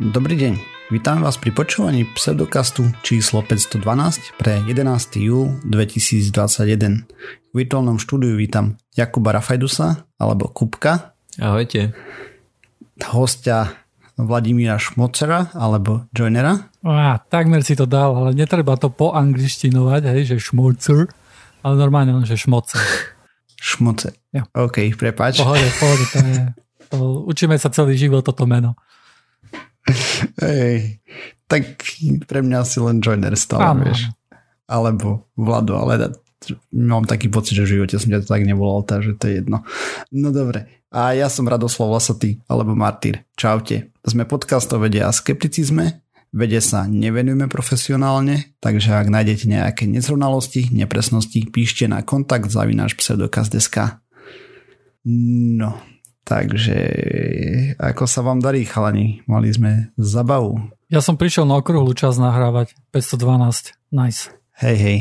Dobrý deň, vítam vás pri počúvaní pseudokastu číslo 512 pre 11. júl 2021. V virtuálnom štúdiu vítam Jakuba Rafajdusa alebo Kupka. Ahojte. Hostia Vladimíra Šmocera alebo Joinera. Á, takmer si to dal, ale netreba to po angličtinovať, hej, že Šmocer, ale normálne len, že Šmocer. Šmoce. Jo. OK, prepáč. Pohode, pohode, to je, to, učíme sa celý život toto meno. Hej, tak pre mňa si len joiner stále, Áno, vieš. Alebo Vlado, ale mám taký pocit, že v živote som ťa to tak nevolal, takže to je jedno. No dobre. A ja som Radoslav Lasatý, alebo Martýr. Čaute. Sme podcast o vede a skepticizme. Vede sa nevenujeme profesionálne, takže ak nájdete nejaké nezrovnalosti, nepresnosti, píšte na kontakt zavináš pseudokaz.sk. No, takže ako sa vám darí, chalani? Mali sme zabavu. Ja som prišiel na okrúhlu čas nahrávať 512. Nice. Hej, hej.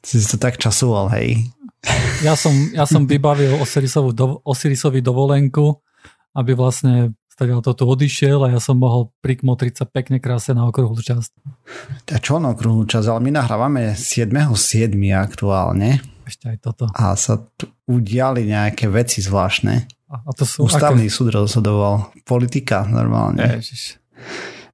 Si to tak časoval, hej. Ja som, ja som vybavil Osirisovú do, Osirisovi dovolenku, aby vlastne stadiaľ to tu odišiel a ja som mohol prikmotriť sa pekne krásne na okrúhlu časť. A čo na okrúhlu čas? Ale my nahrávame 7.7. aktuálne Ešte aj toto. a sa tu udiali nejaké veci zvláštne. A, to sú Ústavný súd rozhodoval. Politika normálne. Aké? Ježiš.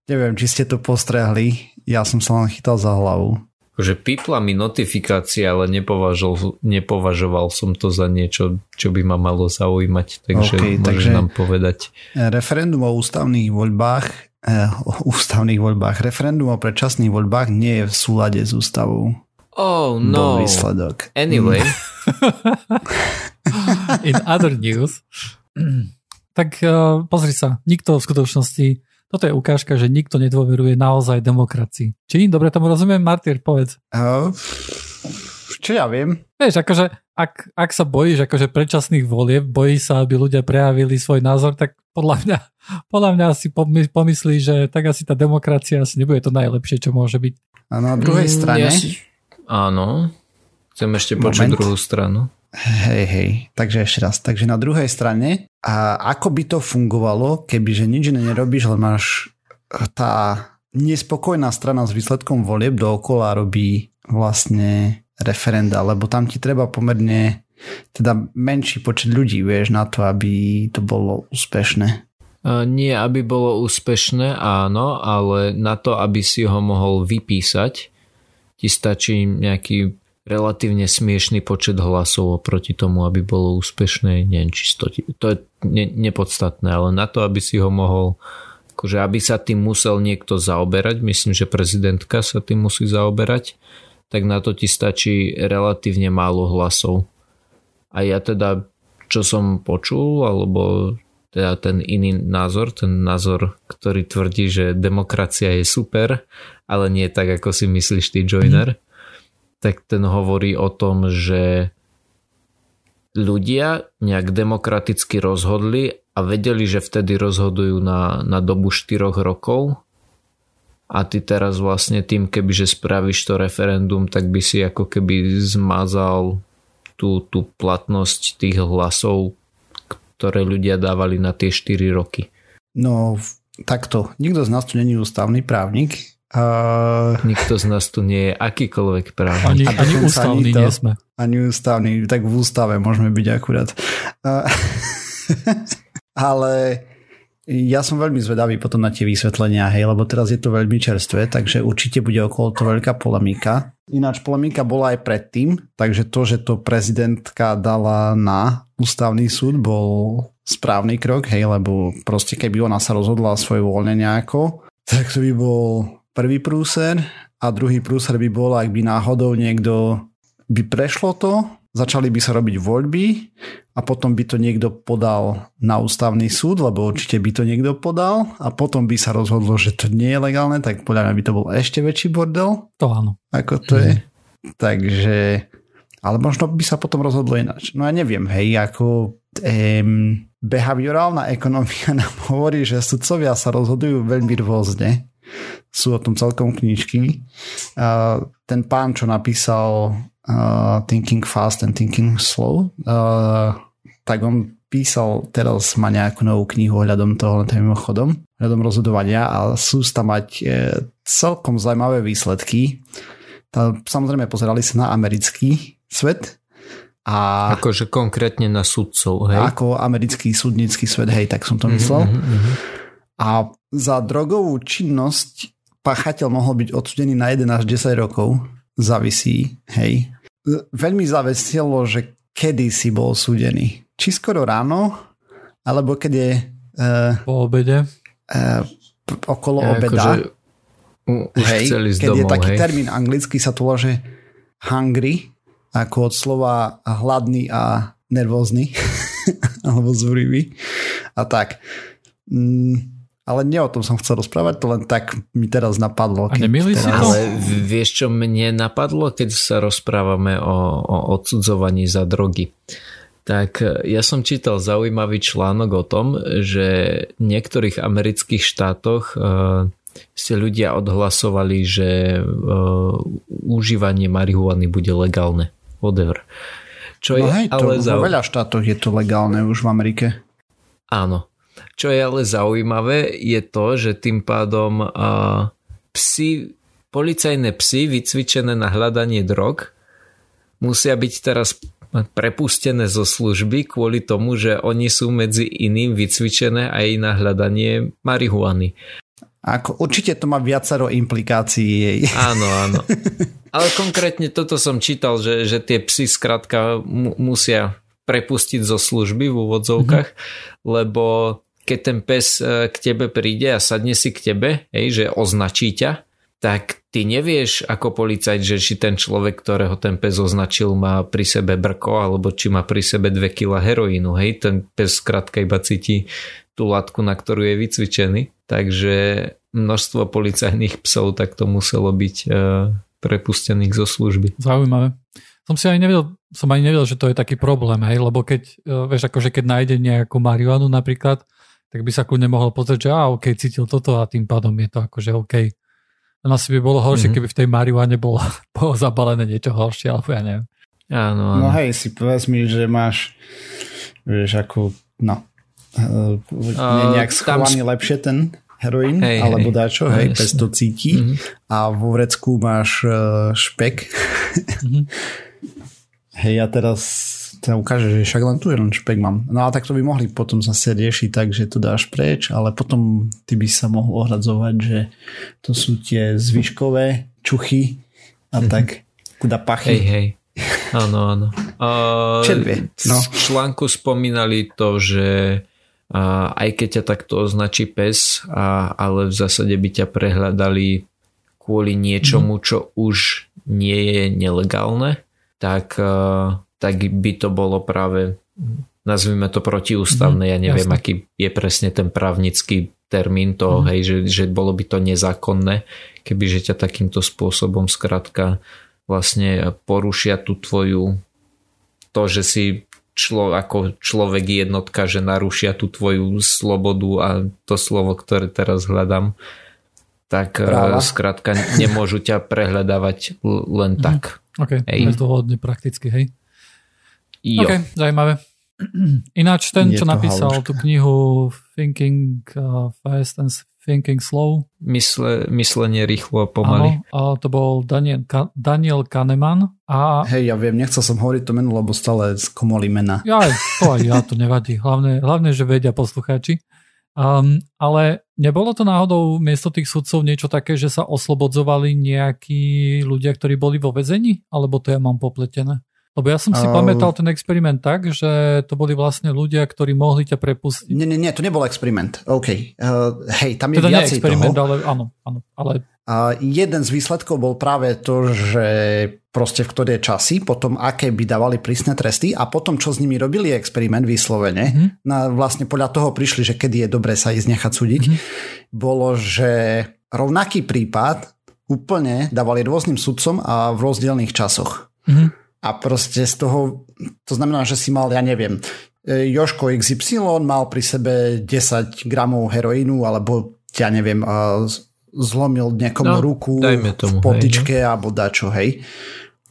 Neviem, či ste to postrehli. Ja som sa len chytal za hlavu. Že pipla mi notifikácia, ale nepovažoval, nepovažoval som to za niečo, čo by ma malo zaujímať. Takže OK, okay, môžeš takže- nám povedať. Referendum o ústavných voľbách eh, o ústavných voľbách. Referendum o predčasných voľbách nie je v súlade s ústavou. Oh Bol no. výsledok. Anyway, In other news. tak uh, pozri sa, nikto v skutočnosti, toto je ukážka, že nikto nedôveruje naozaj demokracii. Či? Dobre tomu rozumiem? Martyr, povedz. Eh, Čo ja viem? Vieš, akože ak, ak sa bojíš akože predčasných volieb, bojí sa, aby ľudia prejavili svoj názor, tak podľa mňa, podľa mňa si pomy- pomyslí, že tak asi tá demokracia asi nebude to najlepšie, čo môže byť. A na druhej Mm, strane... ja si- áno. Chcem ešte počuť Moment. druhú stranu. Hej, hej, takže ešte raz. Takže na druhej strane, a ako by to fungovalo, kebyže nič iné nerobíš, len máš tá nespokojná strana s výsledkom volieb dookola robí vlastne referenda, lebo tam ti treba pomerne teda menší počet ľudí, vieš, na to, aby to bolo úspešné. Uh, nie, aby bolo úspešné, áno, ale na to, aby si ho mohol vypísať, ti stačí nejaký relatívne smiešný počet hlasov oproti tomu, aby bolo úspešné, neviem, či 100, to je ne, nepodstatné, ale na to, aby si ho mohol akože aby sa tým musel niekto zaoberať, myslím, že prezidentka sa tým musí zaoberať, tak na to ti stačí relatívne málo hlasov. A ja teda, čo som počul, alebo teda ten iný názor, ten názor, ktorý tvrdí, že demokracia je super, ale nie tak, ako si myslíš ty, Joiner, mm. Tak ten hovorí o tom, že ľudia nejak demokraticky rozhodli a vedeli, že vtedy rozhodujú na, na dobu 4 rokov a ty teraz vlastne tým, kebyže spravíš to referendum, tak by si ako keby zmazal tú, tú platnosť tých hlasov, ktoré ľudia dávali na tie 4 roky. No, takto. Nikto z nás tu není ústavný právnik. Uh, Nikto z nás tu nie je akýkoľvek právnik. A ani ani to. nie sme. ani ústavný, tak v ústave môžeme byť akurát. Uh, ale ja som veľmi zvedavý potom na tie vysvetlenia, hej, lebo teraz je to veľmi čerstvé, takže určite bude okolo to veľká polemika. Ináč polemika bola aj predtým, takže to, že to prezidentka dala na ústavný súd, bol správny krok, hej, lebo proste keby ona sa rozhodla svoje voľne nejako, tak to by bol prvý prúser a druhý prúser by bol, ak by náhodou niekto by prešlo to, začali by sa robiť voľby a potom by to niekto podal na ústavný súd, lebo určite by to niekto podal a potom by sa rozhodlo, že to nie je legálne, tak podľa mňa by to bol ešte väčší bordel, To áno. ako to je. Takže, ale možno by sa potom rozhodlo ináč. No ja neviem, hej, ako um, behaviorálna ekonomia nám hovorí, že sudcovia sa rozhodujú veľmi rôzne. Sú o tom celkom knižky. Uh, ten pán, čo napísal uh, Thinking Fast and Thinking Slow, uh, tak on písal, teraz má nejakú novú knihu ohľadom toho, tým mimochodom, ohľadom rozhodovania a sú tam mať e, celkom zaujímavé výsledky. Tá, samozrejme pozerali sa na americký svet, a akože konkrétne na sudcov, hej? Ako americký súdnický svet, hej, tak som to myslel. Mm-hmm. A za drogovú činnosť páchateľ mohol byť odsudený na 1 až 10 rokov. Závisí, hej. Veľmi zavesilo, že kedy si bol súdený. Či skoro ráno, alebo keď je... Uh, po obede? Uh, okolo ja, obeda. Akože, uh, hej, keď domov, je taký hej. termín anglicky, sa to volá, že hungry, ako od slova hladný a nervózny alebo zúrivý a tak. Mm, ale nie o tom som chcel rozprávať, to len tak mi teraz napadlo. A nemýli teraz... si to? Ale vieš, čo mne napadlo, keď sa rozprávame o, o odsudzovaní za drogy? Tak ja som čítal zaujímavý článok o tom, že v niektorých amerických štátoch uh, si ľudia odhlasovali, že uh, užívanie marihuany bude legálne whatever. Čo no je hej, ale to, zau... vo veľa štátoch je to legálne už v Amerike. Áno. Čo je ale zaujímavé, je to, že tým pádom uh, psi, policajné psy vycvičené na hľadanie drog musia byť teraz prepustené zo služby kvôli tomu, že oni sú medzi iným vycvičené aj na hľadanie marihuany. Ako, určite to má viacero implikácií. Áno, áno. Ale konkrétne toto som čítal, že, že tie psy skrátka mu, musia prepustiť zo služby v úvodzovkách, mm-hmm. lebo keď ten pes e, k tebe príde a sadne si k tebe, hej, že označí ťa, tak ty nevieš ako policajt, že či ten človek, ktorého ten pes označil, má pri sebe brko, alebo či má pri sebe 2 kg heroínu. Hej, ten pes skrátka iba cíti tú látku, na ktorú je vycvičený. Takže množstvo policajných psov takto muselo byť e, prepustených zo služby. Zaujímavé. Som si aj nevedel, som ani nevedel, že to je taký problém, hej, lebo keď, e, vieš, akože keď nájde nejakú marihuanu napríklad, tak by sa kľudne mohol pozrieť, že a OK, cítil toto a tým pádom je to akože OK. Len asi by bolo horšie, mm-hmm. keby v tej marihuane bolo, bolo zabalené niečo horšie, alebo ja neviem. Áno, áno. No hej, si povedz mi, že máš, vieš, ako, no, uh, nejak schovaný tam... lepšie ten heroín, hej, alebo hej. dačo, hej, pes to cíti mm-hmm. a vo vrecku máš uh, špek. Mm-hmm. hej, a teraz sa ukáže, že však len tu jeden špek mám. No a tak to by mohli potom zase riešiť tak, že to dáš preč, ale potom ty by sa mohol ohradzovať, že to sú tie zvyškové čuchy a mm-hmm. tak kuda pachy. Hej, hej. Áno, áno. Uh, no. V článku spomínali to, že a aj keď ťa takto označí pes, a, ale v zásade by ťa prehľadali kvôli niečomu, mhm. čo už nie je nelegálne, tak, tak by to bolo práve nazvime to protiústavné, ja neviem, Jasne. aký je presne ten právnický termín toho, mm. hej, že, že bolo by to nezákonné, keby že ťa takýmto spôsobom skrátka vlastne porušia tú tvoju to, že si člo, ako človek jednotka, že narušia tú tvoju slobodu a to slovo, ktoré teraz hľadám, tak eh, Práva. skrátka nemôžu ťa prehľadávať len mhm. tak. OK, hej. bezdôvodne prakticky, hej. Jo. OK, zaujímavé. Ináč ten, Je čo napísal haluška. tú knihu Thinking uh, Fast and Thinking Slow. Mysle, myslenie rýchlo a pomaly. Áno, a to bol Daniel, Ka, Daniel Kahneman. A... Hej, ja viem, nechcel som hovoriť to meno, lebo stále skomolí mena. Ja, to aj ja, to nevadí. Hlavne, hlavne že vedia poslucháči. Um, ale nebolo to náhodou miesto tých sudcov niečo také, že sa oslobodzovali nejakí ľudia, ktorí boli vo vezení? Alebo to ja mám popletené? Lebo ja som si uh, pamätal ten experiment tak, že to boli vlastne ľudia, ktorí mohli ťa prepustiť. Nie, nie, nie, to nebol experiment. OK. Uh, hej, tam je teda viacej experiment, toho. ale áno, áno. Ale... Uh, jeden z výsledkov bol práve to, že proste v ktoré časy, potom aké by dávali prísne tresty a potom čo s nimi robili experiment vyslovene, mm-hmm. na, vlastne podľa toho prišli, že kedy je dobré sa ísť nechať súdiť, mm-hmm. bolo, že rovnaký prípad úplne dávali rôznym sudcom a v rozdielných časoch. Mm-hmm a proste z toho, to znamená, že si mal, ja neviem, e, Joško XY mal pri sebe 10 gramov heroínu, alebo ja neviem, zlomil niekomu no, ruku tomu, v potičke hej, no. alebo dačo, hej.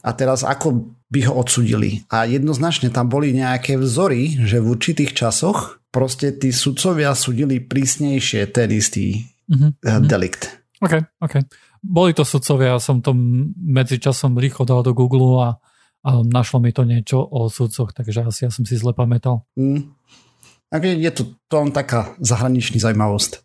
A teraz ako by ho odsudili. A jednoznačne tam boli nejaké vzory, že v určitých časoch proste tí sudcovia súdili prísnejšie ten istý uh-huh. delikt. OK, OK. Boli to sudcovia, ja som to medzičasom rýchlo dal do Google a, a našlo mi to niečo o sudcoch, takže asi ja som si zle pamätal. Mm. Je to, to taká zahraničný zaujímavosť.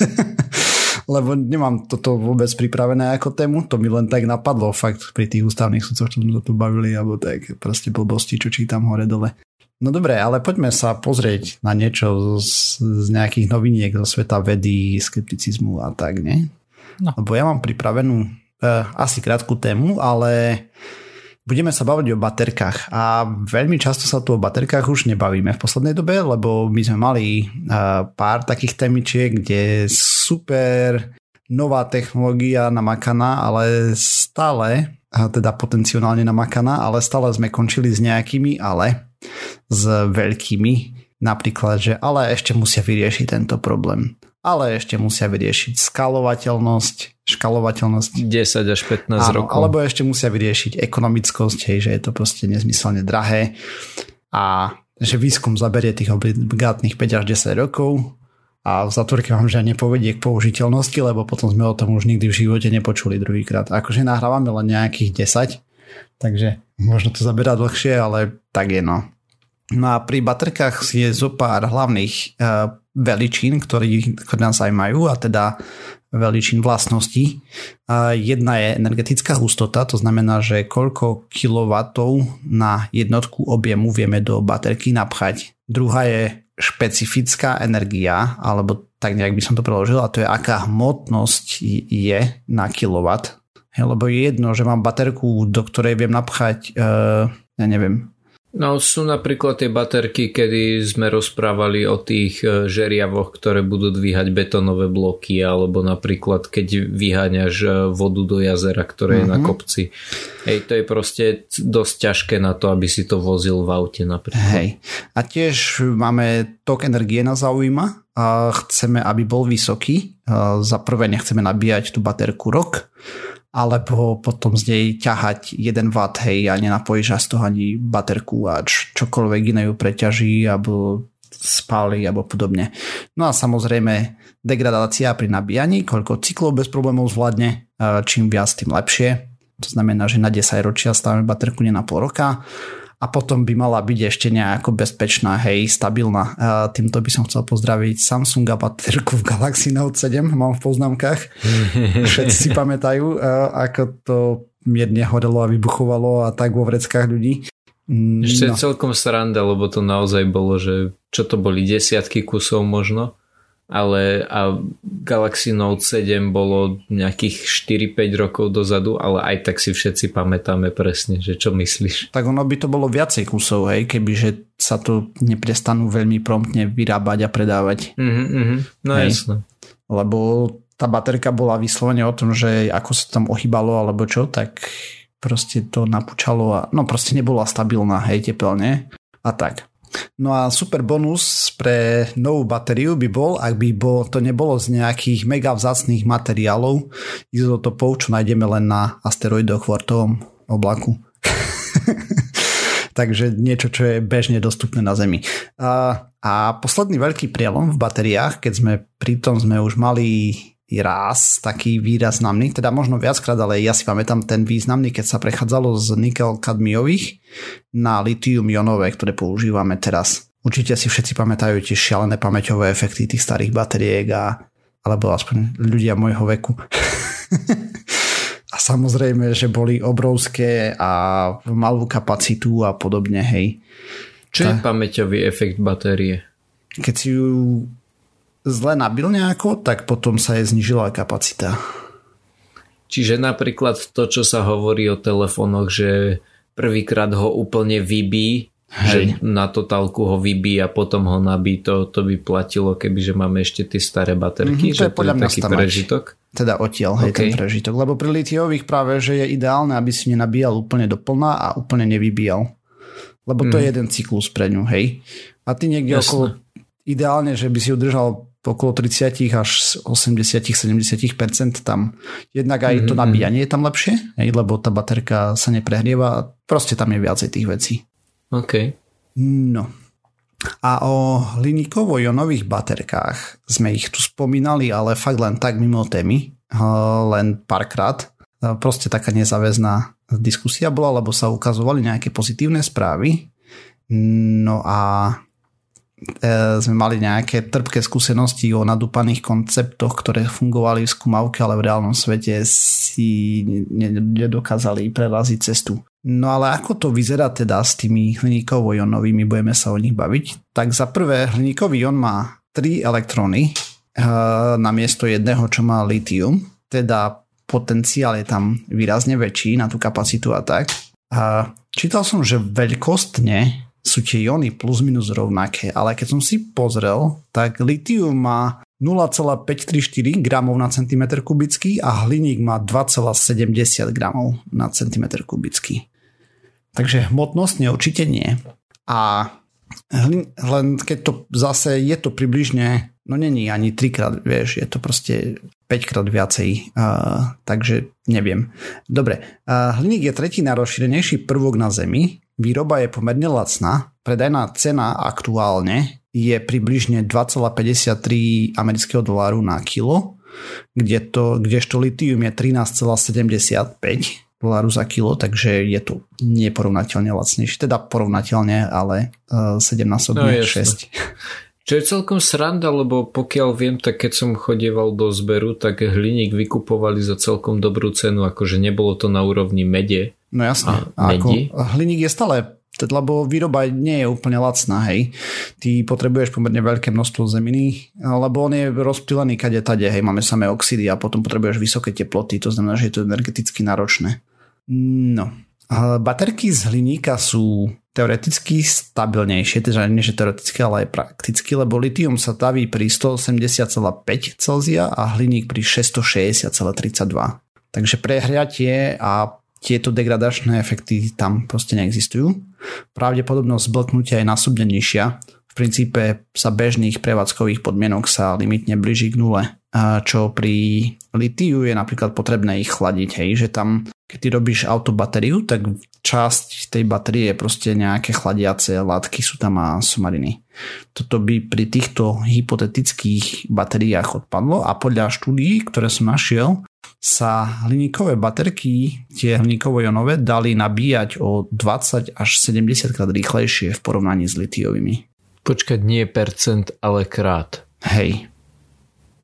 lebo nemám toto vôbec pripravené ako tému, to mi len tak napadlo fakt pri tých ústavných sudcoch, čo sme sa tu bavili, alebo tak proste blbosti, čo čítam hore dole. No dobre, ale poďme sa pozrieť na niečo z, z nejakých noviniek zo sveta vedy, skepticizmu a tak, nie? No. Lebo ja mám pripravenú uh, asi krátku tému, ale budeme sa baviť o baterkách a veľmi často sa tu o baterkách už nebavíme v poslednej dobe, lebo my sme mali uh, pár takých témičiek, kde super nová technológia namakaná, ale stále, teda potenciálne namakaná, ale stále sme končili s nejakými ale, s veľkými, napríklad, že ale ešte musia vyriešiť tento problém ale ešte musia vyriešiť skalovateľnosť, škalovateľnosť 10 až 15 áno, rokov. Alebo ešte musia vyriešiť ekonomickosť, hej, že je to proste nezmyselne drahé a že výskum zaberie tých obligátnych 5 až 10 rokov a v zatvorke vám že nepovedie k použiteľnosti, lebo potom sme o tom už nikdy v živote nepočuli druhýkrát. Akože nahrávame len nejakých 10, takže možno to zaberá dlhšie, ale tak je no. No a pri baterkách je zo pár hlavných uh, veličín, ktoré, ktoré nás aj majú a teda veličín vlastností. Uh, jedna je energetická hustota, to znamená, že koľko kilowatov na jednotku objemu vieme do baterky napchať. Druhá je špecifická energia, alebo tak nejak by som to preložil, a to je aká hmotnosť je na kilowatt. lebo je jedno, že mám baterku, do ktorej viem napchať, uh, ja neviem, No sú napríklad tie baterky, kedy sme rozprávali o tých e, žeriavoch, ktoré budú dvíhať betonové bloky, alebo napríklad keď vyháňaš e, vodu do jazera, ktoré mm-hmm. je na mhm. kopci. Hej, to je proste dosť ťažké na to, aby si to vozil v aute napríklad. Hej. A tiež máme tok energie na zaujíma a chceme, aby bol vysoký. Za prvé nechceme nabíjať tú baterku rok alebo potom z nej ťahať 1 W, hej, a nenapojíš z toho ani baterku a čokoľvek iné ju preťaží, alebo spáli, alebo podobne. No a samozrejme degradácia pri nabíjaní, koľko cyklov bez problémov zvládne, čím viac, tým lepšie. To znamená, že na 10 ročia stavíme baterku nie na pol roka a potom by mala byť ešte nejako bezpečná, hej, stabilná. Týmto by som chcel pozdraviť Samsunga baterku v Galaxy Note 7, mám v poznámkach. Všetci si pamätajú, ako to mierne horelo a vybuchovalo a tak vo vreckách ľudí. Mm, ešte no. celkom sranda, lebo to naozaj bolo, že čo to boli desiatky kusov možno ale a Galaxy Note 7 bolo nejakých 4-5 rokov dozadu, ale aj tak si všetci pamätáme presne, že čo myslíš. Tak ono by to bolo viacej kusov, hej, kebyže sa to neprestanú veľmi promptne vyrábať a predávať. Mm-hmm, mm-hmm. No hej. jasno. Lebo tá baterka bola vyslovene o tom, že ako sa tam ohýbalo alebo čo, tak proste to napúčalo a no proste nebola stabilná, hej, tepelne a tak. No a super bonus pre novú batériu by bol, ak by bol, to nebolo z nejakých mega vzácných materiálov izotopov, čo nájdeme len na asteroidoch v ortovom oblaku. Takže niečo, čo je bežne dostupné na Zemi. A, a posledný veľký prielom v batériách, keď sme pri tom sme už mali raz taký významný, teda možno viackrát, ale ja si pamätám ten významný, keď sa prechádzalo z nikel-kadmiových na litium-ionové, ktoré používame teraz. Určite si všetci pamätajú tie šialené pamäťové efekty tých starých batériek a, alebo aspoň ľudia môjho veku. a samozrejme, že boli obrovské a malú kapacitu a podobne, hej. Čo je pamäťový efekt batérie? Keď si ju zle nabil nejako, tak potom sa je znižila kapacita. Čiže napríklad to, čo sa hovorí o telefónoch, že prvýkrát ho úplne vybí, Hej. že na totálku ho vybí a potom ho nabí, to, to by platilo, kebyže máme ešte tie staré baterky, mm-hmm, že to je podľa mňa taký prežitok. Teda odtiaľ, hej, okay. ten prežitok. Lebo pri litiových práve, že je ideálne, aby si nenabíjal úplne do plna a úplne nevybíjal. Lebo to mm. je mhm. jeden cyklus pre ňu, hej. A ty niekde Jasne. okolo ideálne, že by si udržal okolo 30 až 80-70% tam. Jednak aj to mhm, mhm. nabíjanie je tam lepšie, lebo tá baterka sa neprehrieva a proste tam je viacej tých vecí. OK. No. A o hliníkovo-jonových baterkách sme ich tu spomínali, ale fakt len tak mimo témy, len párkrát. Proste taká nezáväzná diskusia bola, lebo sa ukazovali nejaké pozitívne správy. No a sme mali nejaké trpké skúsenosti o nadúpaných konceptoch, ktoré fungovali v skúmavke, ale v reálnom svete si nedokázali preraziť cestu. No ale ako to vyzerá teda s tými hliníkovo-jonovými, budeme sa o nich baviť. Tak za prvé, hliníkový ion má 3 elektróny e, na miesto jedného, čo má litium, teda potenciál je tam výrazne väčší na tú kapacitu a tak. A čítal som, že veľkostne sú tie iony plus minus rovnaké, ale keď som si pozrel, tak litium má 0,534 gramov na centimetr kubický a hliník má 2,70 gramov na centimetr kubický. Takže hmotnostne určite nie. A len keď to zase je to približne, no není ani 3 krát, vieš, je to proste 5 krát viacej, uh, takže neviem. Dobre, uh, hliník je tretí najrozšírenejší prvok na Zemi, Výroba je pomerne lacná. Predajná cena aktuálne je približne 2,53 amerického doláru na kilo, kde to, kdežto litium je 13,75 doláru za kilo, takže je to neporovnateľne lacnejšie. Teda porovnateľne, ale 7 násobne no, 6. Čo je celkom sranda, lebo pokiaľ viem, tak keď som chodieval do zberu, tak hliník vykupovali za celkom dobrú cenu, akože nebolo to na úrovni mede. No jasne. A, ako, hliník je stále lebo výroba nie je úplne lacná, hej. Ty potrebuješ pomerne veľké množstvo zeminy, lebo on je rozptýlený kade tade, hej, máme samé oxidy a potom potrebuješ vysoké teploty, to znamená, že je to energeticky náročné. No. Baterky z hliníka sú teoreticky stabilnejšie, teda nie že teoreticky, ale aj prakticky, lebo litium sa taví pri 180,5 Celzia a hliník pri 660,32. Takže prehriatie a tieto degradačné efekty tam proste neexistujú. Pravdepodobnosť zblknutia je násobne nižšia. V princípe sa bežných prevádzkových podmienok sa limitne blíži k nule. Čo pri litiu je napríklad potrebné ich chladiť, hej, že tam keď ty robíš autobatériu, tak časť tej batérie je proste nejaké chladiace látky sú tam a somariny. Toto by pri týchto hypotetických batériách odpadlo a podľa štúdií, ktoré som našiel, sa hliníkové baterky, tie hliníkovo-ionové, dali nabíjať o 20 až 70 krát rýchlejšie v porovnaní s litiovými. Počkať, nie percent, ale krát. Hej.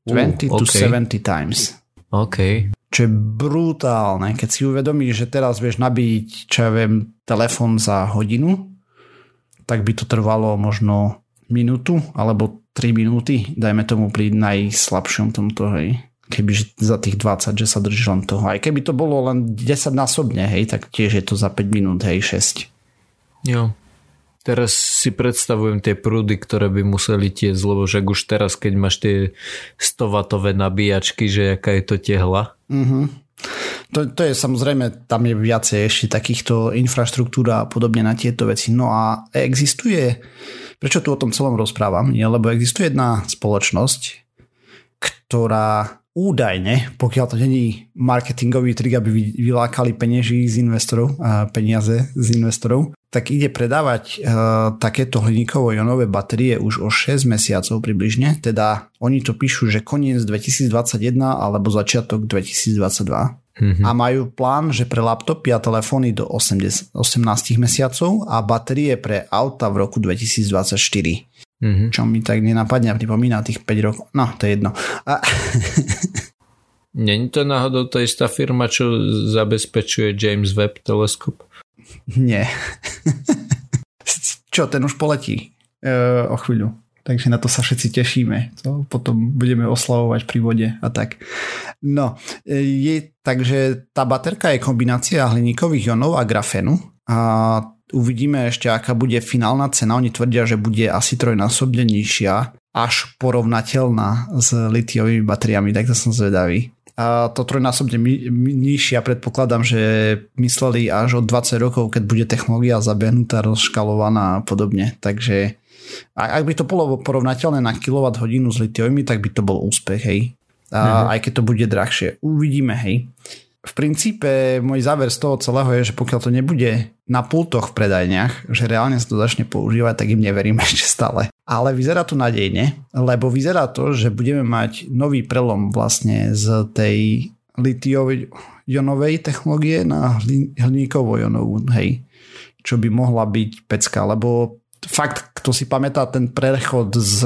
20 uh, okay. to 70 times. OK čo je brutálne, keď si uvedomíš, že teraz vieš nabiť, čo ja viem, telefón za hodinu, tak by to trvalo možno minútu alebo 3 minúty, dajme tomu pri najslabšom tomto, hej. Keby za tých 20, že sa drží len toho. Aj keby to bolo len 10 násobne, hej, tak tiež je to za 5 minút, hej, 6. Jo. Teraz si predstavujem tie prúdy, ktoré by museli tiecť, lebo však už teraz, keď máš tie 100W nabíjačky, že aká je to tehla. Mm-hmm. To, to je samozrejme, tam je viacej ešte takýchto infraštruktúra a podobne na tieto veci. No a existuje, prečo tu o tom celom rozprávam, je, lebo existuje jedna spoločnosť, ktorá údajne, pokiaľ to není marketingový trik, aby vylákali penieži z investorov, a peniaze z investorov, tak ide predávať uh, takéto hliníkovo-ionové batérie už o 6 mesiacov približne, teda oni to píšu, že koniec 2021 alebo začiatok 2022. Mm-hmm. A majú plán, že pre laptopy a telefóny do 80, 18 mesiacov a batérie pre auta v roku 2024. Mm-hmm. Čo mi tak nenapadne a pripomína tých 5 rokov. No, to je jedno. A... Není to náhodou tá istá firma, čo zabezpečuje James Webb teleskop? Nie. čo, ten už poletí e, o chvíľu. Takže na to sa všetci tešíme. To potom budeme oslavovať pri vode a tak. No, e, je, takže tá baterka je kombinácia hliníkových ionov a grafenu a Uvidíme ešte, aká bude finálna cena. Oni tvrdia, že bude asi trojnásobne nižšia, až porovnateľná s litiovými batériami, tak to som zvedavý. A to trojnásobne nižšia predpokladám, že mysleli až od 20 rokov, keď bude technológia zabehnutá, rozškalovaná a podobne. Takže ak by to bolo porovnateľné na kWh s litiovými, tak by to bol úspech, hej. A, uh-huh. Aj keď to bude drahšie. Uvidíme, hej. V princípe môj záver z toho celého je, že pokiaľ to nebude na pultoch v predajniach, že reálne sa to začne používať, tak im neverím ešte stále. Ale vyzerá to nadejne, lebo vyzerá to, že budeme mať nový prelom vlastne z tej litiovej jonovej technológie na hliníkovú jonovú, hej. Čo by mohla byť pecka, lebo fakt, kto si pamätá ten prechod z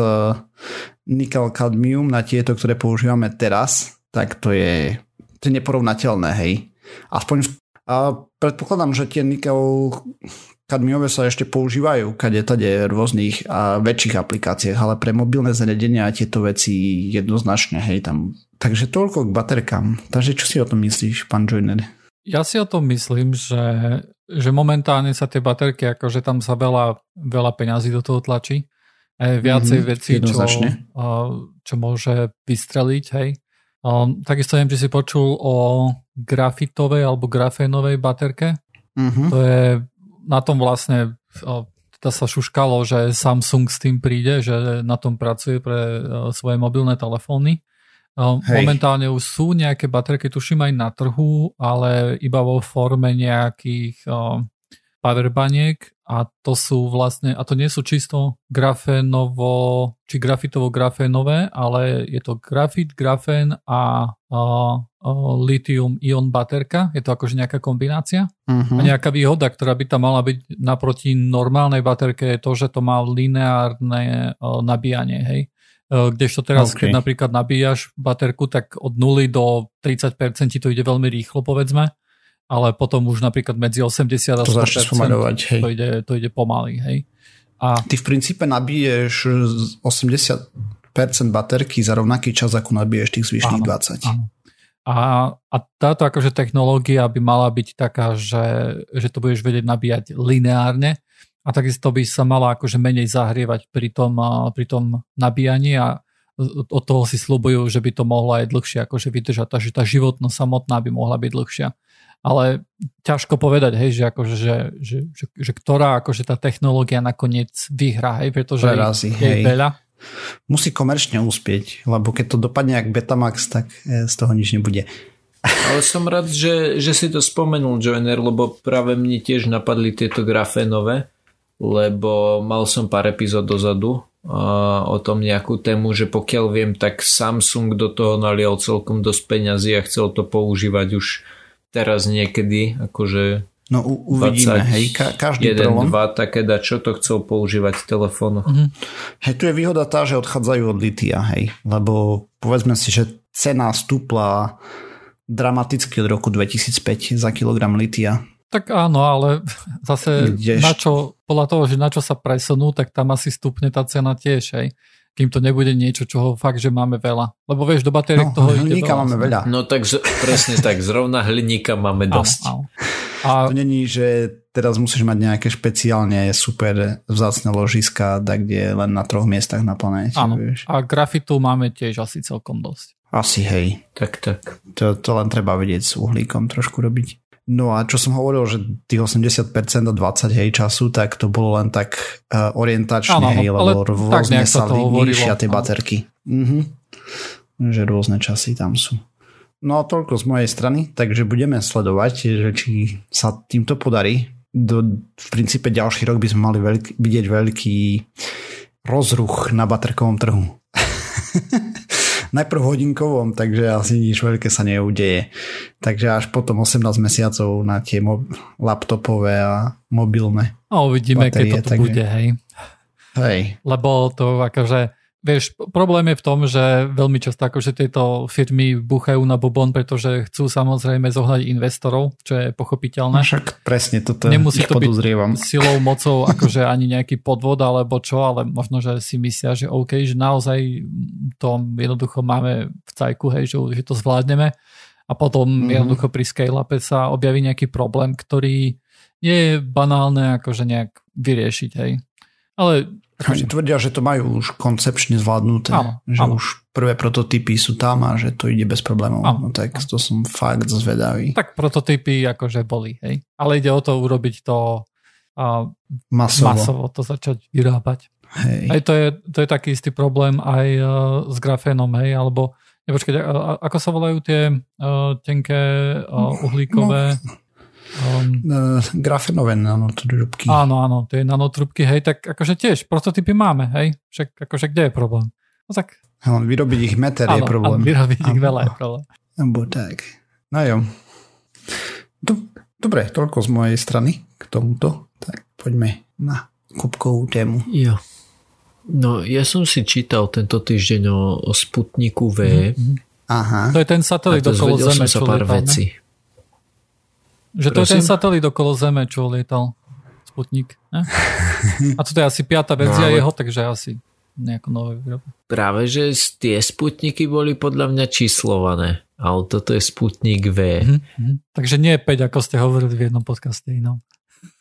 nikel kadmium na tieto, ktoré používame teraz, tak to je, to je neporovnateľné, hej. Aspoň a predpokladám, že tie nikel kadmiové sa ešte používajú kade tade v rôznych a väčších aplikáciách, ale pre mobilné zariadenia tieto veci jednoznačne, hej, tam. Takže toľko k baterkám. Takže čo si o tom myslíš, pán Joiner? Ja si o tom myslím, že, že momentálne sa tie baterky, akože tam sa veľa, veľa peňazí do toho tlačí. Aj viacej mm-hmm, vecí, čo, čo môže vystreliť, hej. Um, takisto neviem, či si počul o grafitovej alebo grafénovej baterke. Mm-hmm. To je na tom vlastne teda sa šuškalo, že Samsung s tým príde, že na tom pracuje pre e, svoje mobilné telefóny. Hej. Momentálne už sú nejaké baterky, tuším aj na trhu, ale iba vo forme nejakých powerbaniek a to sú vlastne, a to nie sú čisto grafénovo, či grafitovo-grafénové, ale je to grafit, grafén a, a, a litium ion baterka, je to akože nejaká kombinácia. Uh-huh. A nejaká výhoda, ktorá by tam mala byť naproti normálnej baterke je to, že to má lineárne nabíjanie, hej. Kdežto teraz, okay. keď napríklad nabíjaš baterku, tak od 0 do 30% ti to ide veľmi rýchlo, povedzme ale potom už napríklad medzi 80 a 100% to, hej. to, ide, to ide pomaly. Hej. A ty v princípe nabiješ 80% baterky za rovnaký čas, ako nabiješ tých zvyšných áno, 20. Áno. A, a táto akože technológia by mala byť taká, že, že to budeš vedieť nabíjať lineárne a takisto by sa mala akože menej zahrievať pri tom, pri tom nabíjaní a od toho si slúbujú, že by to mohlo aj dlhšie akože vydržať, takže tá životnosť samotná by mohla byť dlhšia ale ťažko povedať, hej, že, akože, že, že, že, že ktorá akože tá technológia nakoniec vyhrá, hej, pretože Prerazí, je hej. veľa. Musí komerčne uspieť, lebo keď to dopadne jak Betamax, tak e, z toho nič nebude. Ale som rád, že, že si to spomenul, Joiner, lebo práve mne tiež napadli tieto grafénové, lebo mal som pár epizód dozadu uh, o tom nejakú tému, že pokiaľ viem, tak Samsung do toho nalial celkom dosť peňazí a chcel to používať už teraz niekedy, akože No u, uvidíme, 20, hej, ka, každý 1, prelom. 2, také da, čo to chcel používať v telefónoch. Mm-hmm. Hej, tu je výhoda tá, že odchádzajú od litia, hej, lebo povedzme si, že cena stúpla dramaticky od roku 2005 za kilogram litia. Tak áno, ale zase na čo, podľa toho, že na čo sa presunú, tak tam asi stupne tá cena tiež, hej kým to nebude niečo, čoho fakt, že máme veľa. Lebo vieš, do batériek no, toho ide veľa. máme veľa. No tak z, presne tak, zrovna hliníka máme dosť. Áno, áno. A... To není, že teraz musíš mať nejaké špeciálne super vzácne ložiska, tak kde len na troch miestach na planéte. Áno. Vieš. A grafitu máme tiež asi celkom dosť. Asi hej. Tak, tak. To, to len treba vedieť s uhlíkom trošku robiť. No a čo som hovoril, že tých 80% a 20 hej času, tak to bolo len tak uh, orientačne, ano, hej, lebo rôzne sa líšia tie baterky. Mhm. Že rôzne časy tam sú. No a toľko z mojej strany, takže budeme sledovať, že či sa týmto podarí. Do, v princípe ďalší rok by sme mali veľký, vidieť veľký rozruch na baterkovom trhu. najprv hodinkovom, takže asi nič veľké sa neudeje. Takže až potom 18 mesiacov na tie mo- laptopové a mobilné. A uvidíme, baterie, keď to takže... bude, hej. Hej. Lebo to akože Vieš, problém je v tom, že veľmi často akože tieto firmy buchajú na bubon, pretože chcú samozrejme zohľať investorov, čo je pochopiteľné. No však presne, toto Nemusí to byť silou, mocou, akože ani nejaký podvod alebo čo, ale možno, že si myslia, že OK, že naozaj to jednoducho máme v cajku, hej, že, že to zvládneme a potom mm-hmm. jednoducho pri scale-upe sa objaví nejaký problém, ktorý nie je banálne akože nejak vyriešiť, hej. Ale oni tvrdia, že to majú už koncepčne zvládnuté, áno, že áno. už prvé prototypy sú tam a že to ide bez problémov. Áno, no tak to som fakt zvedavý. Tak prototypy akože boli, hej. Ale ide o to urobiť to a masovo. masovo to začať vyrábať. Hej. Aj to je, to je taký istý problém aj uh, s grafénom, hej, alebo nepočkať, uh, ako sa volajú tie uh, tenké uh, uhlíkové Um, grafenové nanotrubky. Áno, áno, tie nanotrubky, hej, tak akože tiež prototypy máme, hej, však akože kde je problém? No tak... Vyrobiť ich meter áno, je problém. Áno, vyrobiť ich veľa je problém. Bo tak. No jo. Dobre, toľko z mojej strany k tomuto. Tak poďme na kubkovú tému. Jo. No, ja som si čítal tento týždeň o, o Sputniku V. Mm-hmm. Aha. To je ten satelit okolo Zeme, čo pár lietal, veci. Že to Prosím? je ten satelit okolo Zeme, čo lietal. Sputnik. Ne? A to je asi piata verzia no, ale... jeho, takže asi nejako nové výroby. Práve, že tie Sputniky boli podľa mňa číslované. Ale toto je Sputnik V. Mm-hmm. Takže nie je 5, ako ste hovorili v jednom podcaste inom.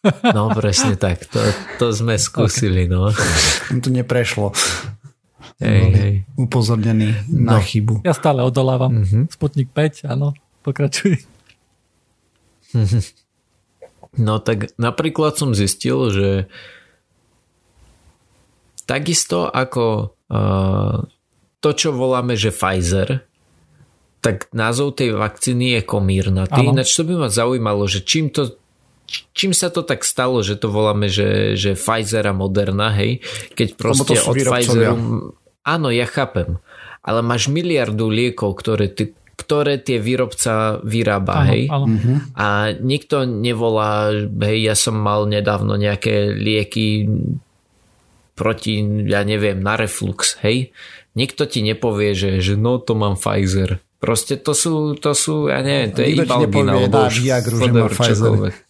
No presne tak, to, to sme skúsili. Okay. No. To neprešlo. Hej, hej. Upozornený no. na chybu. Ja stále odolávam. Mm-hmm. Sputnik 5, áno, pokračuj. No tak napríklad som zistil, že takisto ako uh, to, čo voláme, že Pfizer, tak názov tej vakcíny je komírnatý. Ináč to by ma zaujímalo, že čím to čím sa to tak stalo, že to voláme, že, že Pfizer a Moderna, hej? Keď proste od Pfizeru... Áno, ja chápem. Ale máš miliardu liekov, ktoré, ty, ktoré tie výrobca vyrába, áno, hej? Áno. Mhm. A nikto nevolá, hej, ja som mal nedávno nejaké lieky proti, ja neviem, na reflux, hej? Nikto ti nepovie, že, že no to mám Pfizer. Proste to sú, to sú, ja neviem, to je Ibalgin alebo Viagru, že má Pfizer.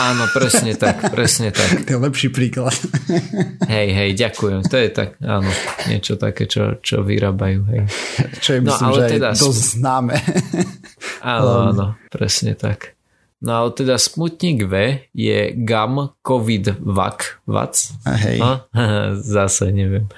Áno, presne tak, presne tak. To je lepší príklad. Hej, hej, ďakujem. To je tak, áno, niečo také, čo, čo vyrábajú, hej. Čo je, no, myslím, no, ale že teda, dosť známe. Áno, um. áno, presne tak. No ale teda Sputnik V je GAM COVID VAC. VAC? Hej. No? Zase neviem.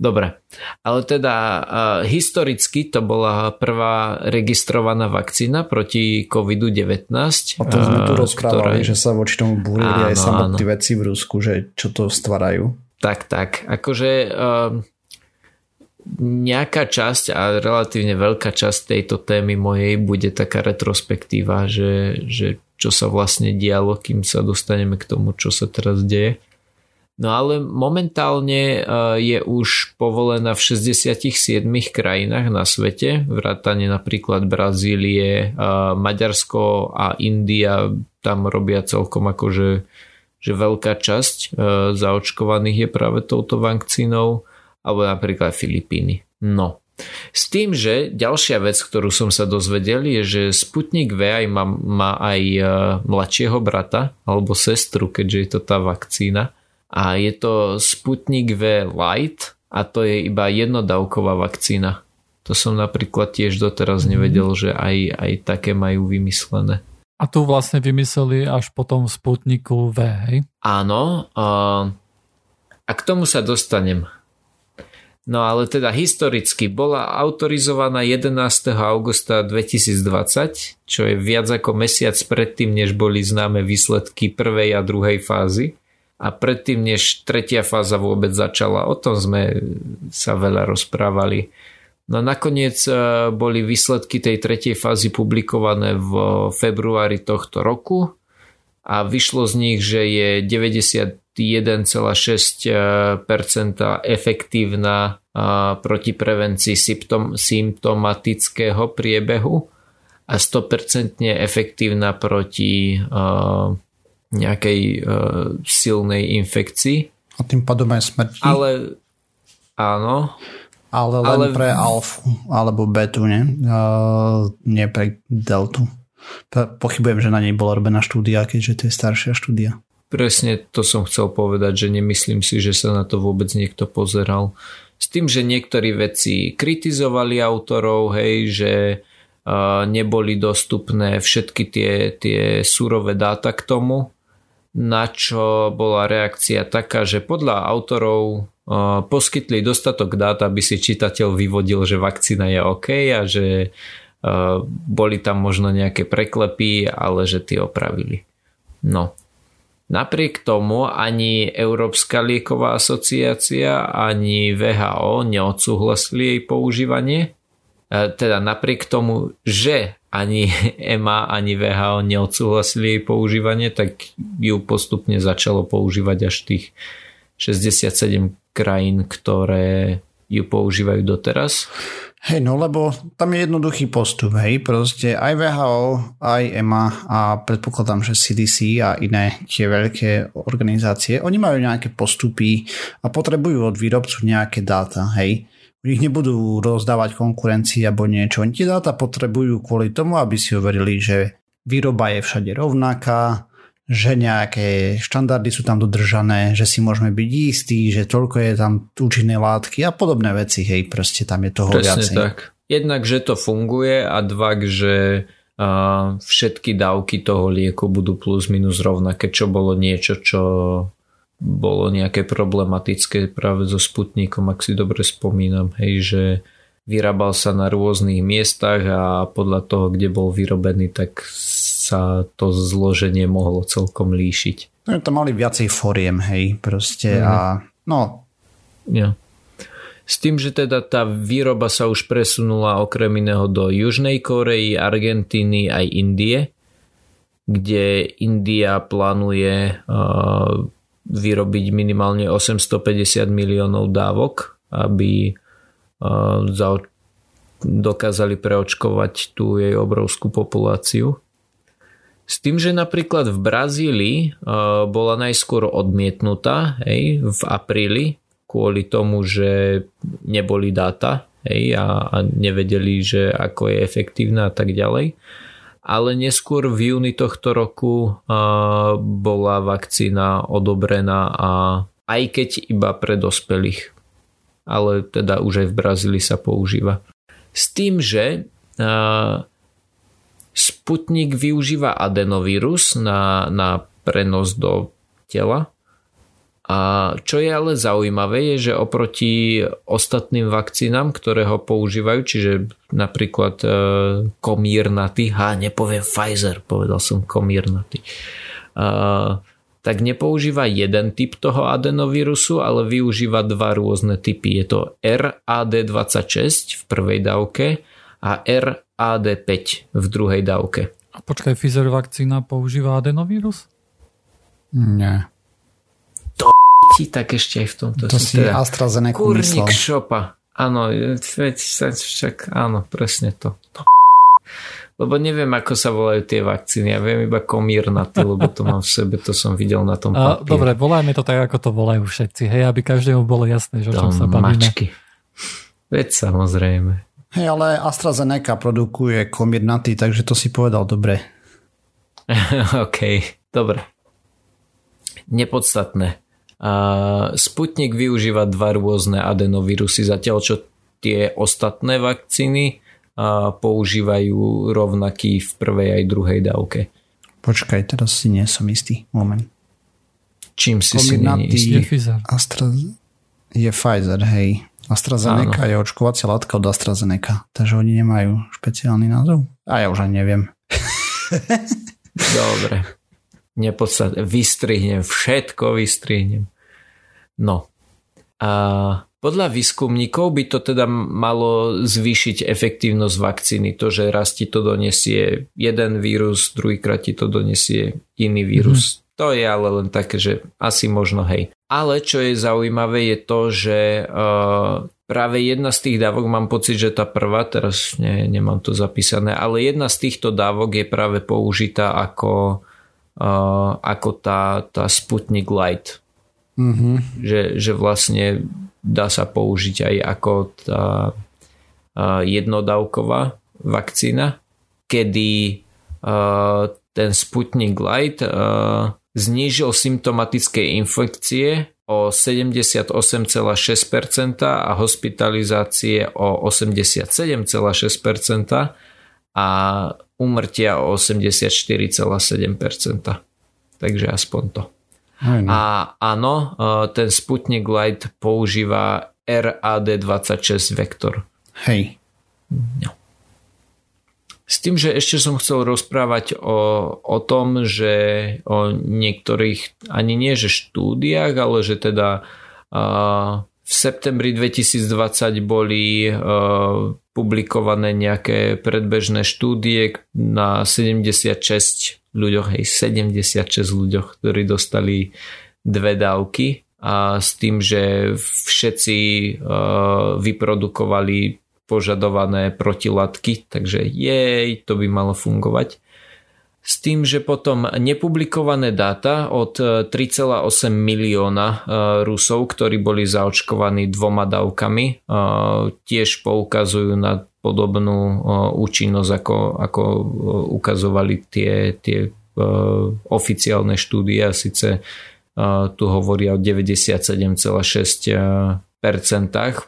Dobre. Ale teda uh, historicky to bola prvá registrovaná vakcína proti COVID-19. O tom sme tu rozprávali, ktoré... že sa voči tomu búrili aj samotní veci v Rusku, že čo to stvárajú. Tak, tak. Akože... Uh, nejaká časť a relatívne veľká časť tejto témy mojej bude taká retrospektíva, že, že čo sa vlastne dialo, kým sa dostaneme k tomu, čo sa teraz deje. No ale momentálne e, je už povolená v 67 krajinách na svete, vrátane napríklad Brazílie, e, Maďarsko a India, tam robia celkom akože že veľká časť e, zaočkovaných je práve touto vakcínou alebo napríklad Filipíny. No. S tým, že ďalšia vec, ktorú som sa dozvedel, je, že Sputnik V aj má, má aj e, mladšieho brata alebo sestru, keďže je to tá vakcína. A je to Sputnik V Light a to je iba jednodávková vakcína. To som napríklad tiež doteraz mhm. nevedel, že aj, aj také majú vymyslené. A tu vlastne vymysleli až potom Sputniku V, hej? Áno. A, a k tomu sa dostanem. No ale teda historicky bola autorizovaná 11. augusta 2020, čo je viac ako mesiac predtým, než boli známe výsledky prvej a druhej fázy a predtým, než tretia fáza vôbec začala. O tom sme sa veľa rozprávali. No nakoniec e, boli výsledky tej tretej fázy publikované v februári tohto roku a vyšlo z nich, že je 91,6% efektívna proti prevencii symptom, symptomatického priebehu a 100% efektívna proti nejakej silnej infekcii. A tým pádom aj smrti. Ale áno. Ale len ale... pre alfu alebo betu, nie? Uh, nie pre deltu. Pochybujem, že na nej bola robená štúdia, keďže to je staršia štúdia. Presne to som chcel povedať, že nemyslím si, že sa na to vôbec niekto pozeral. S tým, že niektorí vedci kritizovali autorov, hej, že uh, neboli dostupné všetky tie, tie súrové dáta k tomu, na čo bola reakcia taká, že podľa autorov poskytli dostatok dát, aby si čitateľ vyvodil, že vakcína je OK a že boli tam možno nejaké preklepy, ale že tie opravili. No. Napriek tomu ani Európska lieková asociácia, ani VHO neodsúhlasili jej používanie. E, teda napriek tomu, že ani EMA, ani VHO neodsúhlasili jej používanie, tak ju postupne začalo používať až tých 67 krajín, ktoré ju používajú doteraz. Hej, no lebo tam je jednoduchý postup, hej, proste aj VHO, aj EMA a predpokladám, že CDC a iné tie veľké organizácie, oni majú nejaké postupy a potrebujú od výrobcu nejaké dáta, hej. Ich nebudú rozdávať konkurencii alebo niečo. Oni tie dáta potrebujú kvôli tomu, aby si overili, že výroba je všade rovnaká, že nejaké štandardy sú tam dodržané, že si môžeme byť istí, že toľko je tam účinné látky a podobné veci, hej, proste tam je toho Presne viacej. tak. Jednak, že to funguje a dva, že uh, všetky dávky toho lieku budú plus minus rovnaké, čo bolo niečo, čo bolo nejaké problematické práve so Sputnikom, ak si dobre spomínam, hej, že vyrábal sa na rôznych miestach a podľa toho, kde bol vyrobený, tak sa to zloženie mohlo celkom líšiť. No, tam mali viacej foriem, hej, proste mm. a no. Ja. S tým, že teda tá výroba sa už presunula okrem iného do Južnej Korei, Argentíny aj Indie, kde India plánuje uh, vyrobiť minimálne 850 miliónov dávok, aby uh, dokázali preočkovať tú jej obrovskú populáciu. S tým, že napríklad v Brazílii uh, bola najskôr odmietnutá hej, v apríli kvôli tomu, že neboli dáta hej, a, a nevedeli, že ako je efektívna a tak ďalej. Ale neskôr v júni tohto roku uh, bola vakcína odobrená a aj keď iba pre dospelých. Ale teda už aj v Brazílii sa používa. S tým, že uh, Sputnik využíva adenovírus na, na prenos do tela. A čo je ale zaujímavé je, že oproti ostatným vakcínám, ktoré ho používajú, čiže napríklad e, komírnaty, ha, nepoviem Pfizer, povedal som komírnaty, e, tak nepoužíva jeden typ toho adenovírusu, ale využíva dva rôzne typy. Je to RAD26 v prvej dávke a RAD5 v druhej dávke. A počkaj, Pfizer vakcína používa adenovírus? Nie. To ti tak ešte aj v tomto. To si teda AstraZeneca Kurník šopa. Áno, veď však áno, presne to. to lebo neviem, ako sa volajú tie vakcíny. Ja viem iba komírnaty, lebo to mám v sebe, to som videl na tom papieri. Dobre, volajme to tak, ako to volajú všetci. Hej, aby každému bolo jasné, že o čom sa bavíme. Mačky. Veď samozrejme. Hej, ale AstraZeneca produkuje komirnaty, takže to si povedal dobre. OK, dobre. Nepodstatné. Uh, Sputnik využíva dva rôzne adenovírusy, zatiaľ čo tie ostatné vakcíny uh, používajú rovnaký v prvej aj druhej dávke. Počkaj, teraz si nie som istý. Moment. Čím si si nie istý? Je Pfizer. Astra... Je Pfizer, hej. AstraZeneca Áno. je očkovacia látka od AstraZeneca, takže oni nemajú špeciálny názov. A ja už ani neviem. Dobre. Nepodstat, vystrihnem, všetko vystrihnem. No. A podľa výskumníkov by to teda malo zvýšiť efektívnosť vakcíny. To, že raz ti to donesie jeden vírus, druhýkrát ti to donesie iný vírus. Mm. To je ale len také, že asi možno hej. Ale čo je zaujímavé je to, že uh, práve jedna z tých dávok, mám pocit, že tá prvá, teraz ne, nemám to zapísané, ale jedna z týchto dávok je práve použitá ako, uh, ako tá, tá Sputnik Light. Mm-hmm. Že, že vlastne dá sa použiť aj ako tá uh, jednodávková vakcína, kedy ten Sputnik Light znížil symptomatické infekcie o 78,6% a hospitalizácie o 87,6% a umrtia o 84,7%. Takže aspoň to. Aj, no. A áno, e, ten Sputnik Light používa RAD26 vektor. Hej. No. S tým, že ešte som chcel rozprávať o, o tom, že o niektorých, ani nie že štúdiách, ale že teda uh, v septembri 2020 boli uh, publikované nejaké predbežné štúdie na 76 ľuďoch, hej, 76 ľuďoch, ktorí dostali dve dávky. A s tým, že všetci uh, vyprodukovali požadované protilátky, takže jej, to by malo fungovať. S tým, že potom nepublikované dáta od 3,8 e, milióna e, Rusov, ktorí boli zaočkovaní dvoma dávkami, e, tiež poukazujú na podobnú účinnosť, ako, ako ukazovali tie, tie oficiálne štúdie. Sice tu hovoria o 97,6 percentách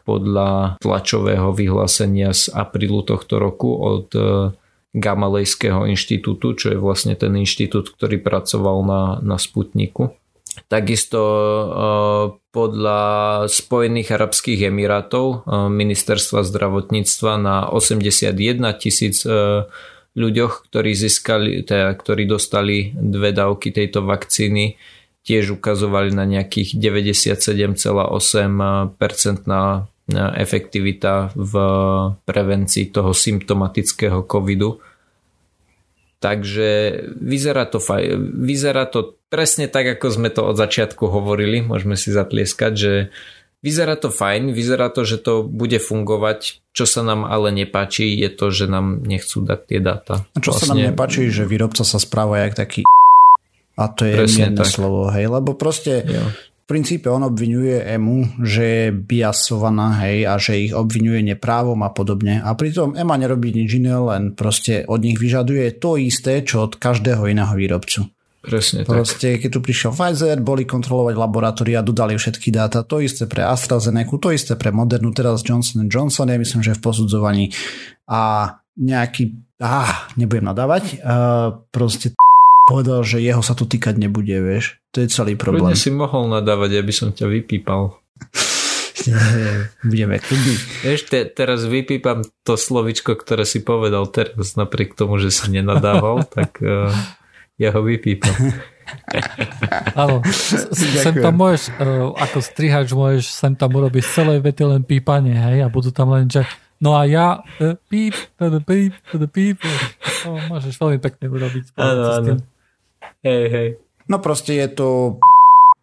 podľa tlačového vyhlásenia z aprílu tohto roku od e, Gamalejského inštitútu, čo je vlastne ten inštitút, ktorý pracoval na, na Sputniku. Takisto e, podľa Spojených Arabských Emirátov e, ministerstva zdravotníctva na 81 tisíc ľuďoch, ktorí, získali, teda, ktorí dostali dve dávky tejto vakcíny, tiež ukazovali na nejakých 97,8% na efektivita v prevencii toho symptomatického covidu. Takže vyzerá to, faj, vyzerá to presne tak, ako sme to od začiatku hovorili. Môžeme si zatlieskať, že vyzerá to fajn, vyzerá to, že to bude fungovať. Čo sa nám ale nepáči, je to, že nám nechcú dať tie dáta. A čo vlastne... sa nám vlastne- nepáči, že výrobca sa správa jak taký a to je Presne tak. slovo, hej, lebo proste jo. v princípe on obvinuje EMU, že je biasovaná, hej, a že ich obvinuje neprávom a podobne. A pritom EMA nerobí nič iné, len proste od nich vyžaduje to isté, čo od každého iného výrobcu. Presne Proste, tak. keď tu prišiel Pfizer, boli kontrolovať laboratória, dodali všetky dáta, to isté pre AstraZeneca, to isté pre Modernu, teraz Johnson Johnson, ja myslím, že v posudzovaní a nejaký, ah, nebudem nadávať, uh, proste povedal, že jeho sa to týkať nebude, vieš. To je celý problém. Kľudne si mohol nadávať, aby som ťa vypípal. Budeme kľudní. Vieš, te, teraz vypípam to slovičko, ktoré si povedal teraz, napriek tomu, že si nenadával, tak uh, ja ho vypípam. Áno, sem tam môžeš, uh, ako strihač môžeš sem tam urobiť celé vety len pípanie, hej, a budú tam len, že No a ja uh, píp, píp, píp, no, môžeš veľmi pekne urobiť. Áno, áno. Hej, hej. No proste je to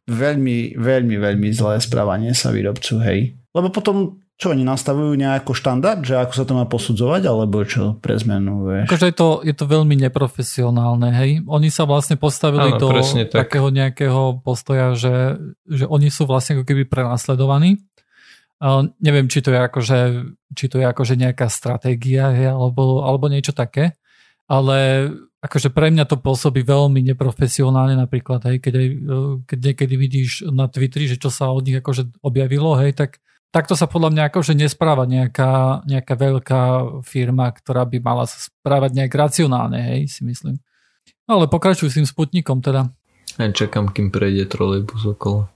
veľmi, veľmi, veľmi zlé správanie sa výrobcu, hej. Lebo potom čo oni nastavujú nejaký štandard, že ako sa to má posudzovať, alebo čo pre zmenu, vieš? Akože je to, je to veľmi neprofesionálne, hej. Oni sa vlastne postavili ano, do tak. takého nejakého postoja, že, že oni sú vlastne ako keby prenasledovaní. Uh, neviem, či to je akože, či to je akože nejaká stratégia, hej, alebo, alebo niečo také, ale akože pre mňa to pôsobí veľmi neprofesionálne napríklad, hej, keď, aj, e, keď niekedy vidíš na Twitteri, že čo sa od nich akože objavilo, hej, tak takto sa podľa mňa akože nespráva nejaká, nejaká veľká firma, ktorá by mala sa správať nejak racionálne, hej, si myslím. No, ale pokračuj s tým Sputnikom teda. Ja čakám, kým prejde trolejbus okolo.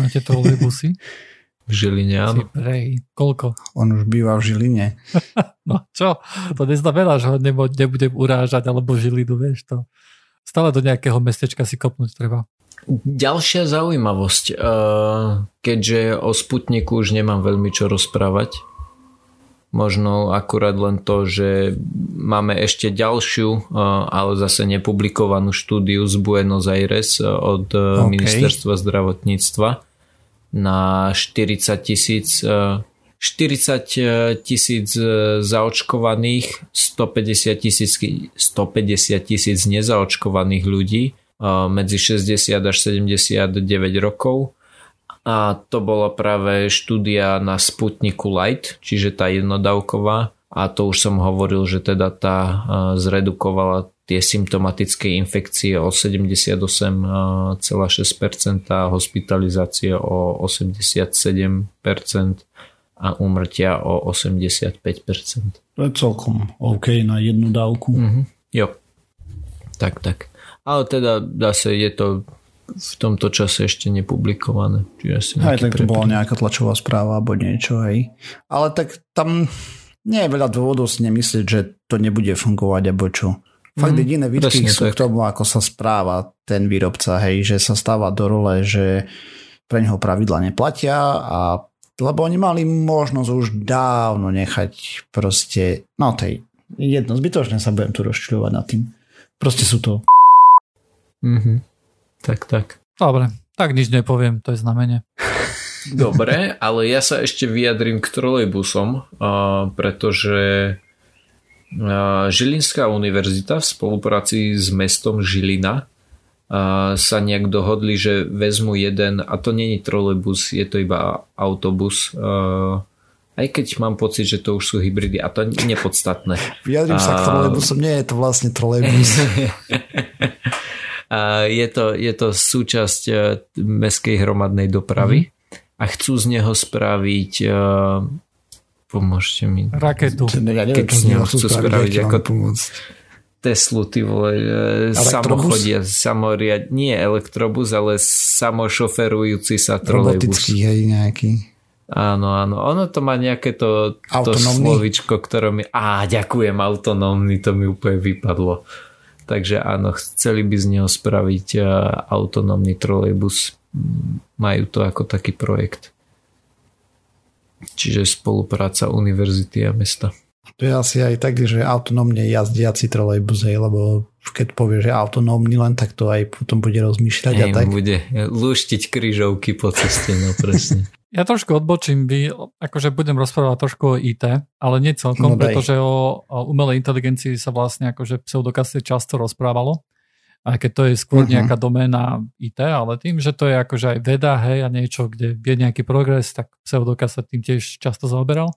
Máte trolejbusy? V Žiline, áno. Prej, koľko? On už býva v Žiline. no čo? To neznamená, že ho nebo, nebudem urážať alebo Žilinu, vieš to. Stále do nejakého mestečka si kopnúť treba. Ďalšia zaujímavosť. Eh, keďže o Sputniku už nemám veľmi čo rozprávať, možno akurát len to, že máme ešte ďalšiu, eh, ale zase nepublikovanú štúdiu z Buenos Aires eh, od okay. ministerstva zdravotníctva, na 40 tisíc 40 e, tisíc e, zaočkovaných, 150 tisíc, 150 tisíc nezaočkovaných ľudí e, medzi 60 až 79 rokov. A to bola práve štúdia na Sputniku Light, čiže tá jednodávková. A to už som hovoril, že teda tá zredukovala tie symptomatické infekcie o 78,6% a hospitalizácie o 87% a umrtia o 85%. To je celkom OK na jednu dávku. Mm-hmm. Jo, tak, tak. Ale teda zase je to v tomto čase ešte nepublikované. Čiže asi Aj tak to bola nejaká tlačová správa alebo niečo, hej. Ale tak tam nie je veľa dôvodov si nemyslieť, že to nebude fungovať, alebo čo. Fakt mm, jediné výtky sú tak. k tomu, ako sa správa ten výrobca, hej, že sa stáva do role, že pre neho pravidla neplatia a lebo oni mali možnosť už dávno nechať proste, no tej, jedno, zbytočne sa budem tu rozčuľovať nad tým. Proste sú to mm-hmm. Tak, tak. Dobre, tak nič nepoviem, to je znamenie. Dobre, ale ja sa ešte vyjadrím k trolejbusom, pretože Žilinská univerzita v spolupráci s mestom Žilina sa nejak dohodli, že vezmu jeden, a to není trolejbus, je to iba autobus, aj keď mám pocit, že to už sú hybridy a to je nepodstatné. Vyjadrím sa k trolejbusom, nie je to vlastne trolejbus. je, to, je to súčasť e, meskej hromadnej dopravy mm-hmm. a chcú z neho spraviť e, pomôžte mi. Raketu. Ja neviem, keď z neho chcú spraviť ako pomôcť Teslu, ty vole, e, samochodia, samoriad, nie elektrobus, ale samošoferujúci sa trolejbus. Robotický, hej, nejaký. Áno, áno. Ono to má nejaké to, to slovičko, ktoré mi... Á, ďakujem, autonómny, to mi úplne vypadlo. Takže áno, chceli by z neho spraviť e, autonómny trolejbus. Majú to ako taký projekt. Čiže spolupráca univerzity a mesta. To je asi aj tak, že autonómne jazdiaci trolejbus, hej, lebo keď povie, že autonómny len, tak to aj potom bude rozmýšľať hej, a tak. bude luštiť kryžovky po ceste, no presne. Ja trošku odbočím, by, akože budem rozprávať trošku o IT, ale nie celkom, no pretože o, o umelej inteligencii sa vlastne akože pseudokaste často rozprávalo, aj keď to je skôr uh-huh. nejaká doména IT, ale tým, že to je akože aj veda, hej, a niečo, kde je nejaký progres, tak pseudokaz sa tým tiež často zaoberal.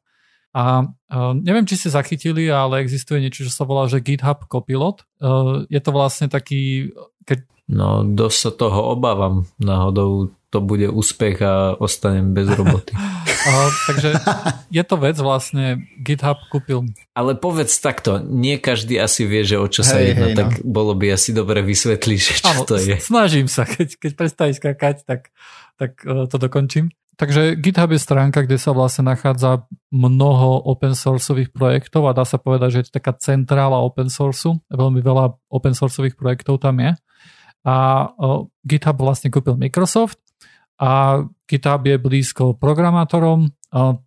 A uh, neviem, či ste zachytili, ale existuje niečo, čo sa volá, že GitHub Copilot. Uh, je to vlastne taký... Keď... No, dosť sa toho obávam náhodou to bude úspech a ostanem bez roboty. uh, takže je to vec vlastne, GitHub kúpil. Ale povedz takto, nie každý asi vie, že o čo sa hej, jedná, hej, tak no. bolo by asi dobre vysvetliť, že čo Áno, to je. Snažím sa, keď, keď prestaví skakať, tak, tak uh, to dokončím. Takže GitHub je stránka, kde sa vlastne nachádza mnoho open sourceových projektov a dá sa povedať, že je to taká centrála open sourceu. Veľmi veľa open sourceových projektov tam je. A GitHub vlastne kúpil Microsoft a GitHub je blízko programátorom,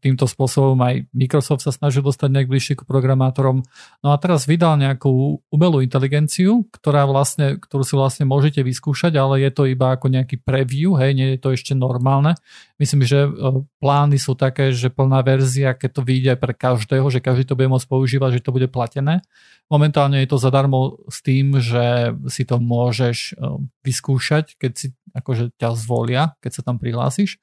týmto spôsobom aj Microsoft sa snažil dostať nejak bližšie k programátorom. No a teraz vydal nejakú umelú inteligenciu, ktorá vlastne, ktorú si vlastne môžete vyskúšať, ale je to iba ako nejaký preview, hej, nie je to ešte normálne. Myslím, že e, plány sú také, že plná verzia, keď to vyjde pre každého, že každý to bude môcť používať, že to bude platené. Momentálne je to zadarmo s tým, že si to môžeš e, vyskúšať, keď si akože ťa zvolia, keď sa tam prihlásiš.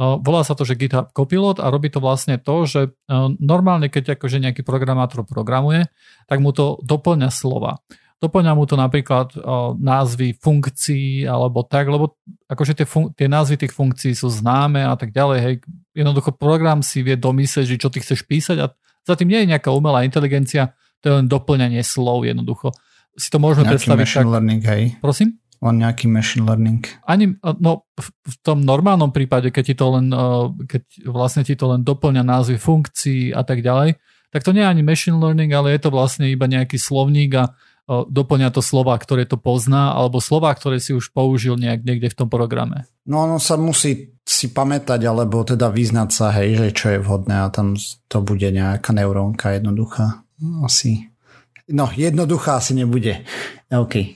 Volá sa to, že GitHub Copilot a robí to vlastne to, že normálne, keď akože nejaký programátor programuje, tak mu to doplňa slova. Doplňa mu to napríklad názvy funkcií alebo tak, lebo akože tie, fun- tie názvy tých funkcií sú známe a tak ďalej. Hej. Jednoducho program si vie domyslieť, že čo ty chceš písať a za tým nie je nejaká umelá inteligencia, to je len doplňanie slov jednoducho. Si to môžeme Nejaký predstaviť tak... learning, hej. Prosím? Len nejaký machine learning? Ani, no, v tom normálnom prípade, keď, ti to len, keď vlastne ti to len doplňa názvy funkcií a tak ďalej, tak to nie je ani machine learning, ale je to vlastne iba nejaký slovník a doplňa to slova, ktoré to pozná, alebo slova, ktoré si už použil nejak niekde v tom programe. No ono sa musí si pamätať, alebo teda vyznať sa, hej, že čo je vhodné a tam to bude nejaká neurónka jednoduchá. Asi. No, jednoduchá asi nebude. OK.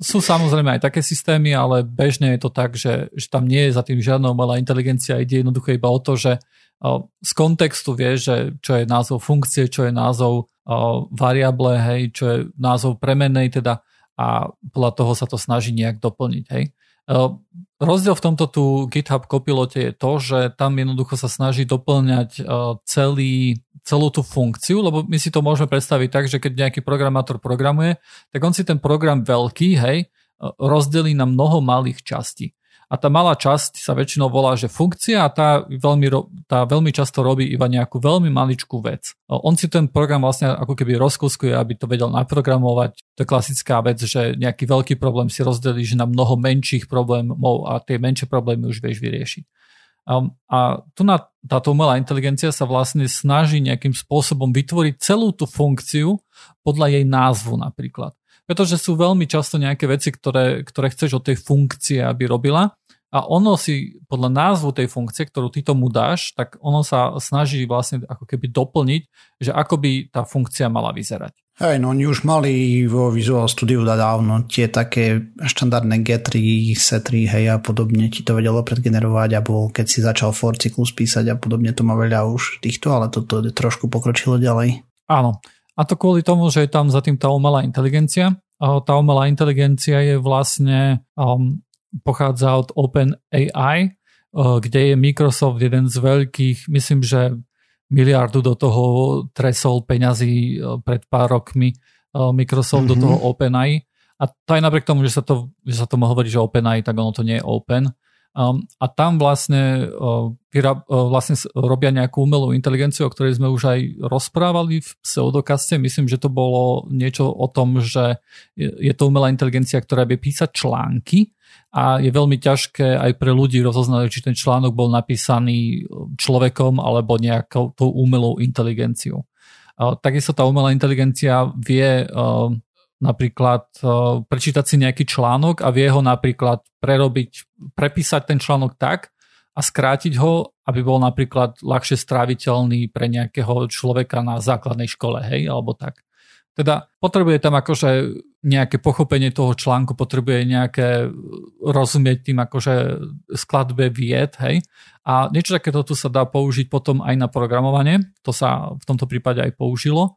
Sú samozrejme aj také systémy, ale bežne je to tak, že, že tam nie je za tým žiadna umelá inteligencia, ide jednoducho iba o to, že z kontextu vie, že čo je názov funkcie, čo je názov variable, hej, čo je názov premennej teda a podľa toho sa to snaží nejak doplniť. Hej. Rozdiel v tomto tu GitHub Copilote je to, že tam jednoducho sa snaží doplňať celý, celú tú funkciu, lebo my si to môžeme predstaviť tak, že keď nejaký programátor programuje, tak on si ten program veľký, hej, rozdelí na mnoho malých častí a tá malá časť sa väčšinou volá, že funkcia a tá veľmi, tá veľmi často robí iba nejakú veľmi maličkú vec. On si ten program vlastne ako keby rozkuskuje, aby to vedel naprogramovať. To je klasická vec, že nejaký veľký problém si rozdelíš na mnoho menších problémov a tie menšie problémy už vieš vyriešiť. A tu na táto umelá inteligencia sa vlastne snaží nejakým spôsobom vytvoriť celú tú funkciu podľa jej názvu napríklad. Pretože sú veľmi často nejaké veci, ktoré, ktoré chceš od tej funkcie, aby robila a ono si podľa názvu tej funkcie, ktorú ty tomu dáš, tak ono sa snaží vlastne ako keby doplniť, že ako by tá funkcia mala vyzerať. Hej, no oni už mali vo Visual Studio dávno tie také štandardné G3, C3, hej a podobne ti to vedelo predgenerovať, alebo keď si začal for cyklus písať a podobne, to má veľa už týchto, ale toto trošku pokročilo ďalej. Áno, a to kvôli tomu, že je tam za tým tá umelá inteligencia. A tá umelá inteligencia je vlastne um, pochádza od OpenAI, eh, kde je Microsoft jeden z veľkých, myslím, že miliardu do toho tresol peňazí eh, pred pár rokmi eh, Microsoft mm-hmm. do mhm. toho OpenAI. A to aj napriek tomu, že sa, to, že sa tomu hovorí, že OpenAI, tak ono to nie je open. Um, a tam vlastne, uh, vyra, uh, vlastne robia nejakú umelú inteligenciu, o ktorej sme už aj rozprávali v pseudokaste. Myslím, že to bolo niečo o tom, že je, je to umelá inteligencia, ktorá vie písať články a je veľmi ťažké aj pre ľudí rozoznať, či ten článok bol napísaný človekom alebo nejakou tou umelou inteligenciou. Takisto tá umelá inteligencia vie uh, napríklad uh, prečítať si nejaký článok a vie ho napríklad prerobiť, prepísať ten článok tak a skrátiť ho, aby bol napríklad ľahšie stráviteľný pre nejakého človeka na základnej škole, hej, alebo tak. Teda potrebuje tam akože nejaké pochopenie toho článku, potrebuje nejaké rozumieť tým akože skladbe vied, hej. A niečo takéto tu sa dá použiť potom aj na programovanie, to sa v tomto prípade aj použilo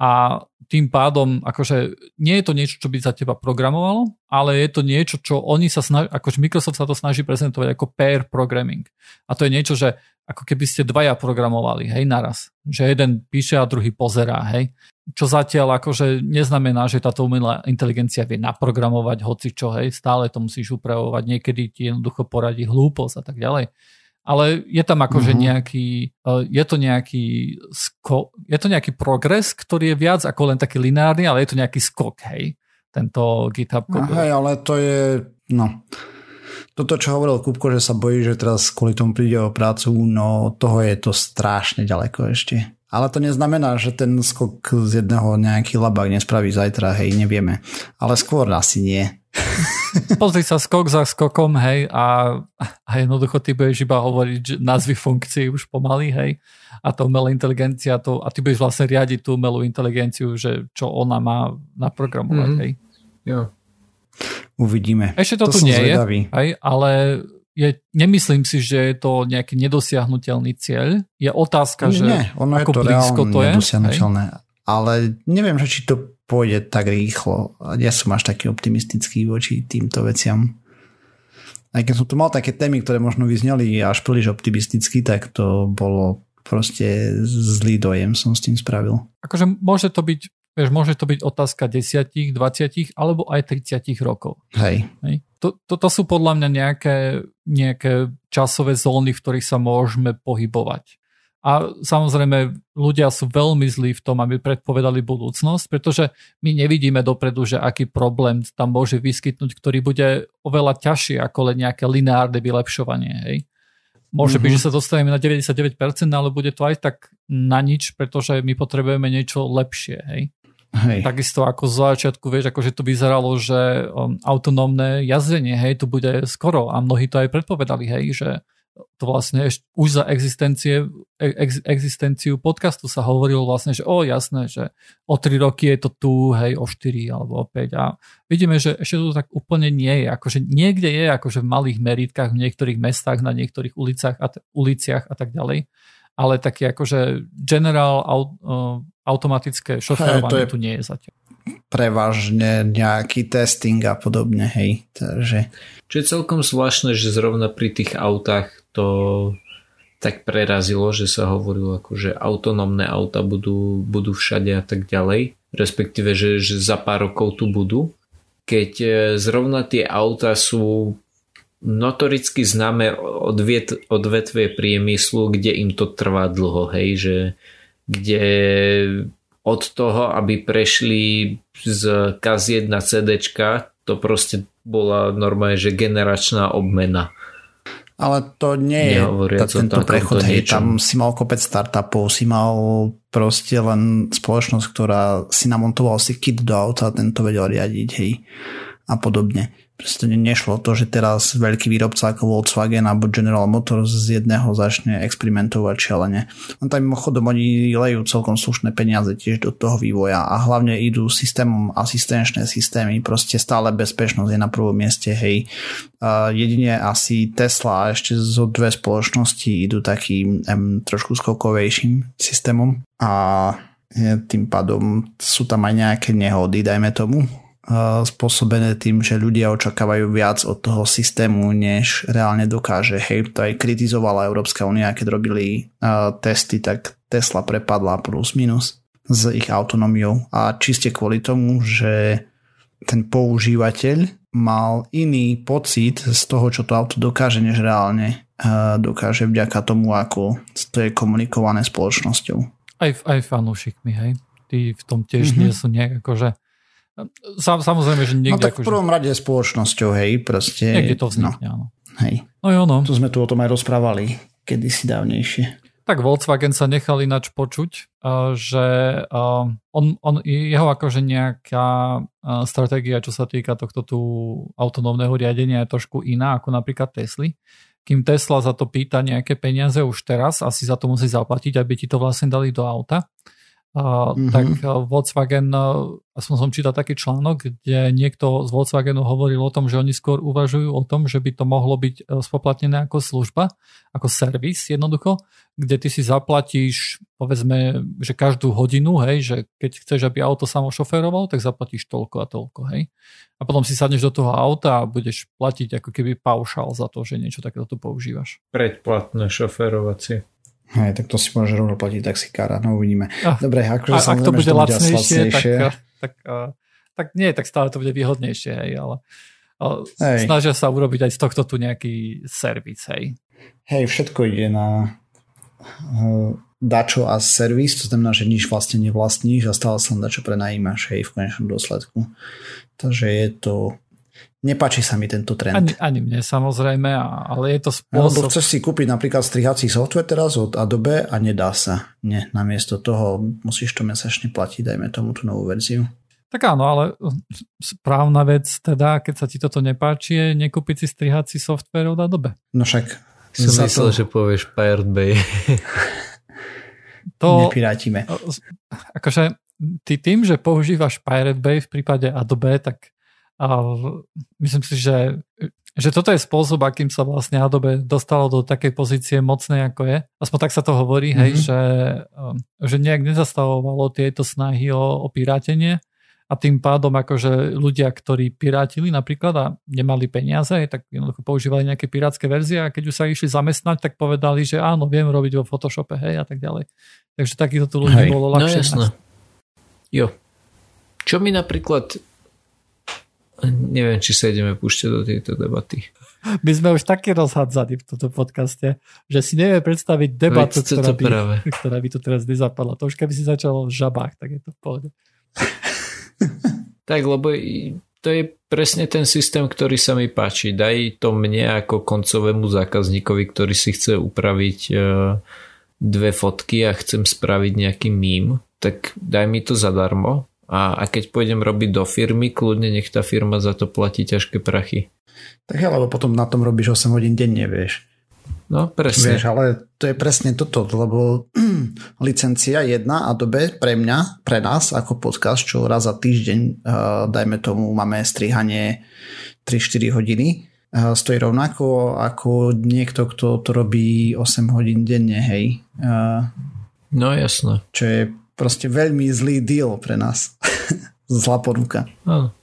a tým pádom, akože nie je to niečo, čo by za teba programovalo, ale je to niečo, čo oni sa snaží, akože Microsoft sa to snaží prezentovať ako pair programming. A to je niečo, že ako keby ste dvaja programovali, hej, naraz. Že jeden píše a druhý pozerá, hej. Čo zatiaľ akože neznamená, že táto umelá inteligencia vie naprogramovať hoci čo, hej, stále to musíš upravovať, niekedy ti jednoducho poradí hlúposť a tak ďalej ale je tam akože mm-hmm. nejaký, e, je to nejaký skok, je to nejaký progres, ktorý je viac ako len taký lineárny, ale je to nejaký skok, hej, tento GitHub. No, hej, ale to je, no, toto, čo hovoril Kupko, že sa bojí, že teraz kvôli tomu príde o prácu, no toho je to strašne ďaleko ešte. Ale to neznamená, že ten skok z jedného nejaký labák nespraví zajtra, hej, nevieme. Ale skôr asi nie. Pozri sa skok za skokom, hej, a, a jednoducho ty budeš iba hovoriť že názvy funkcií už pomaly, hej, a to umelá inteligencia, to, a ty budeš vlastne riadiť tú umelú inteligenciu, že čo ona má naprogramovať, mm-hmm. hej. Jo. Uvidíme. Ešte to, to tu nie zvedavý. je, hej, ale je, nemyslím si, že je to nejaký nedosiahnutelný cieľ. Je otázka, že nie, ono ako je to blízko to je. Hej? Ale neviem, že či to pôjde tak rýchlo. Ja som až taký optimistický voči týmto veciam. Aj keď som tu mal také témy, ktoré možno vyzneli až príliš optimisticky, tak to bolo proste zlý dojem som s tým spravil. Akože môže to byť, vieš, môže to byť otázka 10, 20 alebo aj 30 rokov. Hej. Hej. To, to, to sú podľa mňa nejaké, nejaké časové zóny, v ktorých sa môžeme pohybovať. A samozrejme, ľudia sú veľmi zlí v tom, aby predpovedali budúcnosť, pretože my nevidíme dopredu, že aký problém tam môže vyskytnúť, ktorý bude oveľa ťažší ako len nejaké lineárne vylepšovanie. Hej. Môže mm-hmm. byť, že sa dostaneme na 99%, ale bude to aj tak na nič, pretože my potrebujeme niečo lepšie. Hej. Hej. Takisto ako z začiatku, vieš, akože to vyzeralo, že um, autonómne jazdenie, hej, to bude skoro. A mnohí to aj predpovedali, hej, že to vlastne ešte, už za existencie, ex, existenciu podcastu sa hovorilo vlastne, že o jasné, že o 3 roky je to tu, hej, o 4 alebo o 5 a vidíme, že ešte to tak úplne nie je, akože niekde je akože v malých meritkách, v niektorých mestách, na niektorých ulicách a t- uliciach a tak ďalej, ale taký akože general uh, automatické šoferovanie tu nie je zatiaľ prevažne nejaký testing a podobne, hej. Takže... Čo je celkom zvláštne, že zrovna pri tých autách to tak prerazilo, že sa hovorilo ako, že autonómne auta budú, budú všade a tak ďalej, respektíve, že, že za pár rokov tu budú. Keď e, zrovna tie auta sú notoricky známe odvet, odvetvie priemyslu, kde im to trvá dlho, hej, že kde od toho, aby prešli z kaziet na CDčka, to proste bola normálne, že generačná obmena. Ale to nie je tá, tento prechod, hej, tam si mal kopec startupov, si mal proste len spoločnosť, ktorá si namontovala si kit do auta a tento vedel riadiť, hej, a podobne. Proste nešlo to, že teraz veľký výrobca ako Volkswagen alebo General Motors z jedného začne experimentovať šialene. On tam mimochodom oni lejú celkom slušné peniaze tiež do toho vývoja a hlavne idú systémom asistenčné systémy, proste stále bezpečnosť je na prvom mieste, hej. Uh, jedine asi Tesla a ešte zo dve spoločnosti idú takým um, trošku skokovejším systémom a tým pádom sú tam aj nejaké nehody, dajme tomu, spôsobené tým, že ľudia očakávajú viac od toho systému, než reálne dokáže. Hej, to aj kritizovala Európska únia, keď robili uh, testy, tak Tesla prepadla plus minus s ich autonómiou a čiste kvôli tomu, že ten používateľ mal iný pocit z toho, čo to auto dokáže, než reálne uh, dokáže vďaka tomu, ako to je komunikované spoločnosťou. Aj, aj fanúšikmi, hej? Tí v tom tiež mm-hmm. nie sú nejak akože Sam, samozrejme, že niekde... No tak v akože- prvom rade spoločnosťou, hej, proste... Niekde to vznikne, no. áno. Hej. No jo, no. Tu sme tu o tom aj rozprávali kedysi dávnejšie. Tak Volkswagen sa nechal ináč počuť, že on, on, jeho akože nejaká stratégia, čo sa týka tohto tu autonómneho riadenia je trošku iná ako napríklad Tesly. Kým Tesla za to pýta nejaké peniaze už teraz, asi za to musí zaplatiť, aby ti to vlastne dali do auta mm-hmm. tak eh, Volkswagen, eh, aspoň som čítal taký článok, kde niekto z Volkswagenu hovoril o tom, že oni skôr uvažujú o tom, že by to mohlo byť eh, spoplatnené ako služba, ako servis jednoducho, kde ty si zaplatíš, povedzme, že každú hodinu, hej, že keď chceš, aby auto samo šoferoval, tak zaplatíš toľko a toľko, hej. A potom si sadneš do toho auta a budeš platiť ako keby paušal za to, že niečo takéto tu používaš. Predplatné šoferovacie. Hej, tak to si môže rovno platiť taxikára, no uvidíme. Dobre, akože a, ak to bude lacnejšie, tak, tak, tak, tak nie, tak stále to bude výhodnejšie, hej, ale, ale hej. snažia sa urobiť aj z tohto tu nejaký servis, hej. Hej, všetko ide na uh, dačo a servis, to znamená, že nič vlastne nevlastníš a stále sa dačo prenajímaš, hej, v konečnom dôsledku. Takže je to Nepáči sa mi tento trend. Ani, ani mne samozrejme, ale je to spôsob... Alebo chceš si kúpiť napríklad strihací software teraz od Adobe a nedá sa. Nie, namiesto toho musíš to mesačne platiť, dajme tomu tú novú verziu. Tak áno, ale správna vec teda, keď sa ti toto nepáči, je nekúpiť si strihací software od Adobe. No však... Som myslel, to... že povieš Pirate Bay. to... Nepirátime. Akože ty tým, že používaš Pirate Bay v prípade Adobe, tak a myslím si, že, že toto je spôsob, akým sa vlastne Adobe dostalo do takej pozície mocnej, ako je. Aspoň tak sa to hovorí, mm-hmm. hej, mhm. že, um, že nejak nezastavovalo tieto snahy o, o pirátenie a tým pádom akože ľudia, ktorí pirátili napríklad a nemali peniaze, tak jednoducho používali nejaké pirátske verzie a keď už sa išli zamestnať, tak povedali, že áno, viem robiť vo Photoshope, hej, a tak ďalej. Takže takýchto tu ľudí hej. bolo no ľahšie. No jasné. Jo. Čo mi napríklad neviem, či sa ideme púšťať do tejto debaty. My sme už také rozhádzali v tomto podcaste, že si nevie predstaviť debatu, ktorá by, ktorá by tu teraz nezapadla. To už keby si začal v žabách, tak je to v pohode. tak, lebo to je presne ten systém, ktorý sa mi páči. Daj to mne ako koncovému zákazníkovi, ktorý si chce upraviť e, dve fotky a chcem spraviť nejaký mím, tak daj mi to zadarmo a, a keď pôjdem robiť do firmy, kľudne nech tá firma za to platí ťažké prachy. Tak lebo potom na tom robíš 8 hodín denne, vieš. No, presne. Vieš, ale to je presne toto, lebo licencia jedna Adobe pre mňa, pre nás ako podcast, čo raz za týždeň, uh, dajme tomu, máme strihanie 3-4 hodiny, uh, stojí rovnako ako niekto, kto to robí 8 hodín denne, hej. Uh, no jasné. Čo je proste veľmi zlý deal pre nás. Zlá ponuka. Áno.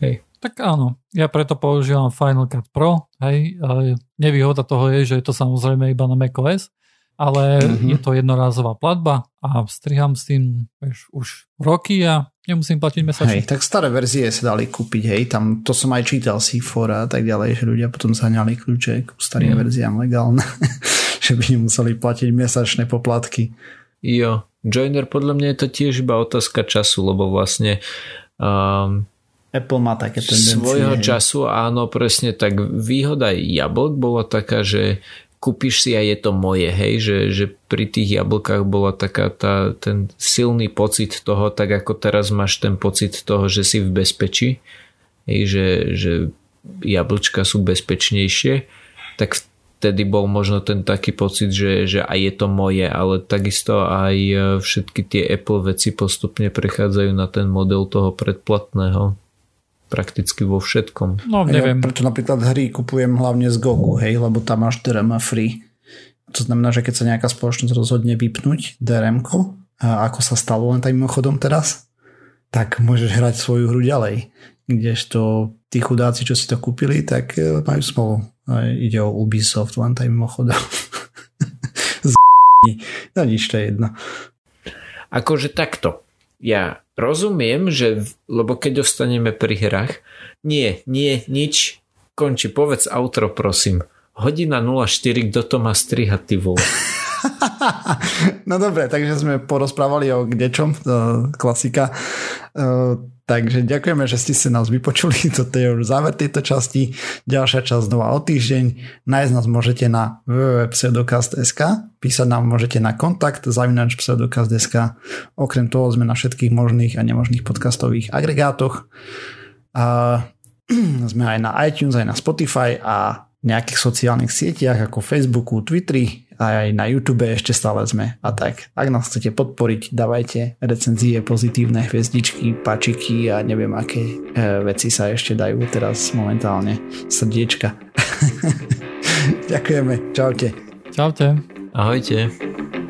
Hej. Tak áno, ja preto používam Final Cut Pro, hej, nevýhoda toho je, že je to samozrejme iba na macOS, ale mm-hmm. je to jednorázová platba a striham s tým vieš, už roky a nemusím platiť mesačne. Hej, tak staré verzie sa dali kúpiť, hej, tam to som aj čítal C4 a tak ďalej, že ľudia potom zaňali kľúče k starým mm. verziám legálne, že by nemuseli platiť mesačné poplatky. Jo, Joiner podľa mňa je to tiež iba otázka času, lebo vlastne um, Apple má také tendencie. Svojho času áno, presne tak. Výhoda jablk bola taká, že kúpiš si a je to moje, hej, že, že pri tých jablkách bola taká tá, ten silný pocit toho, tak ako teraz máš ten pocit toho, že si v bezpečí, hej, že, že jablčka sú bezpečnejšie, tak vtedy bol možno ten taký pocit, že, že aj je to moje, ale takisto aj všetky tie Apple veci postupne prechádzajú na ten model toho predplatného prakticky vo všetkom. No, neviem. Ja preto napríklad hry kupujem hlavne z Gogu, hej, lebo tam máš DRM free. To znamená, že keď sa nejaká spoločnosť rozhodne vypnúť drm ako sa stalo len tak mimochodom teraz, tak môžeš hrať svoju hru ďalej. Kdežto tí chudáci, čo si to kúpili, tak e, majú smolu. Ide o Ubisoft len tak mimochodom. no nič, to je jedno. Akože takto ja rozumiem, že, lebo keď ostaneme pri hrách, nie, nie, nič, konči, povedz outro prosím. Hodina 04, kto to má strihať, ty vole. no dobre, takže sme porozprávali o kdečom, klasika. Takže ďakujeme, že ste sa nás vypočuli. Toto je už záver tejto časti. Ďalšia časť znova o týždeň. Nájsť nás môžete na www.pseudokast.sk Písať nám môžete na kontakt zavinač pseudokast.sk Okrem toho sme na všetkých možných a nemožných podcastových agregátoch. A sme aj na iTunes, aj na Spotify a nejakých sociálnych sieťach ako Facebooku, Twitteri, aj na YouTube ešte stále sme a tak. Ak nás chcete podporiť, dávajte recenzie, pozitívne hviezdičky, pačiky a neviem aké e, veci sa ešte dajú teraz momentálne. Srdiečka. Ďakujeme. Čaute. Čaute. Ahojte.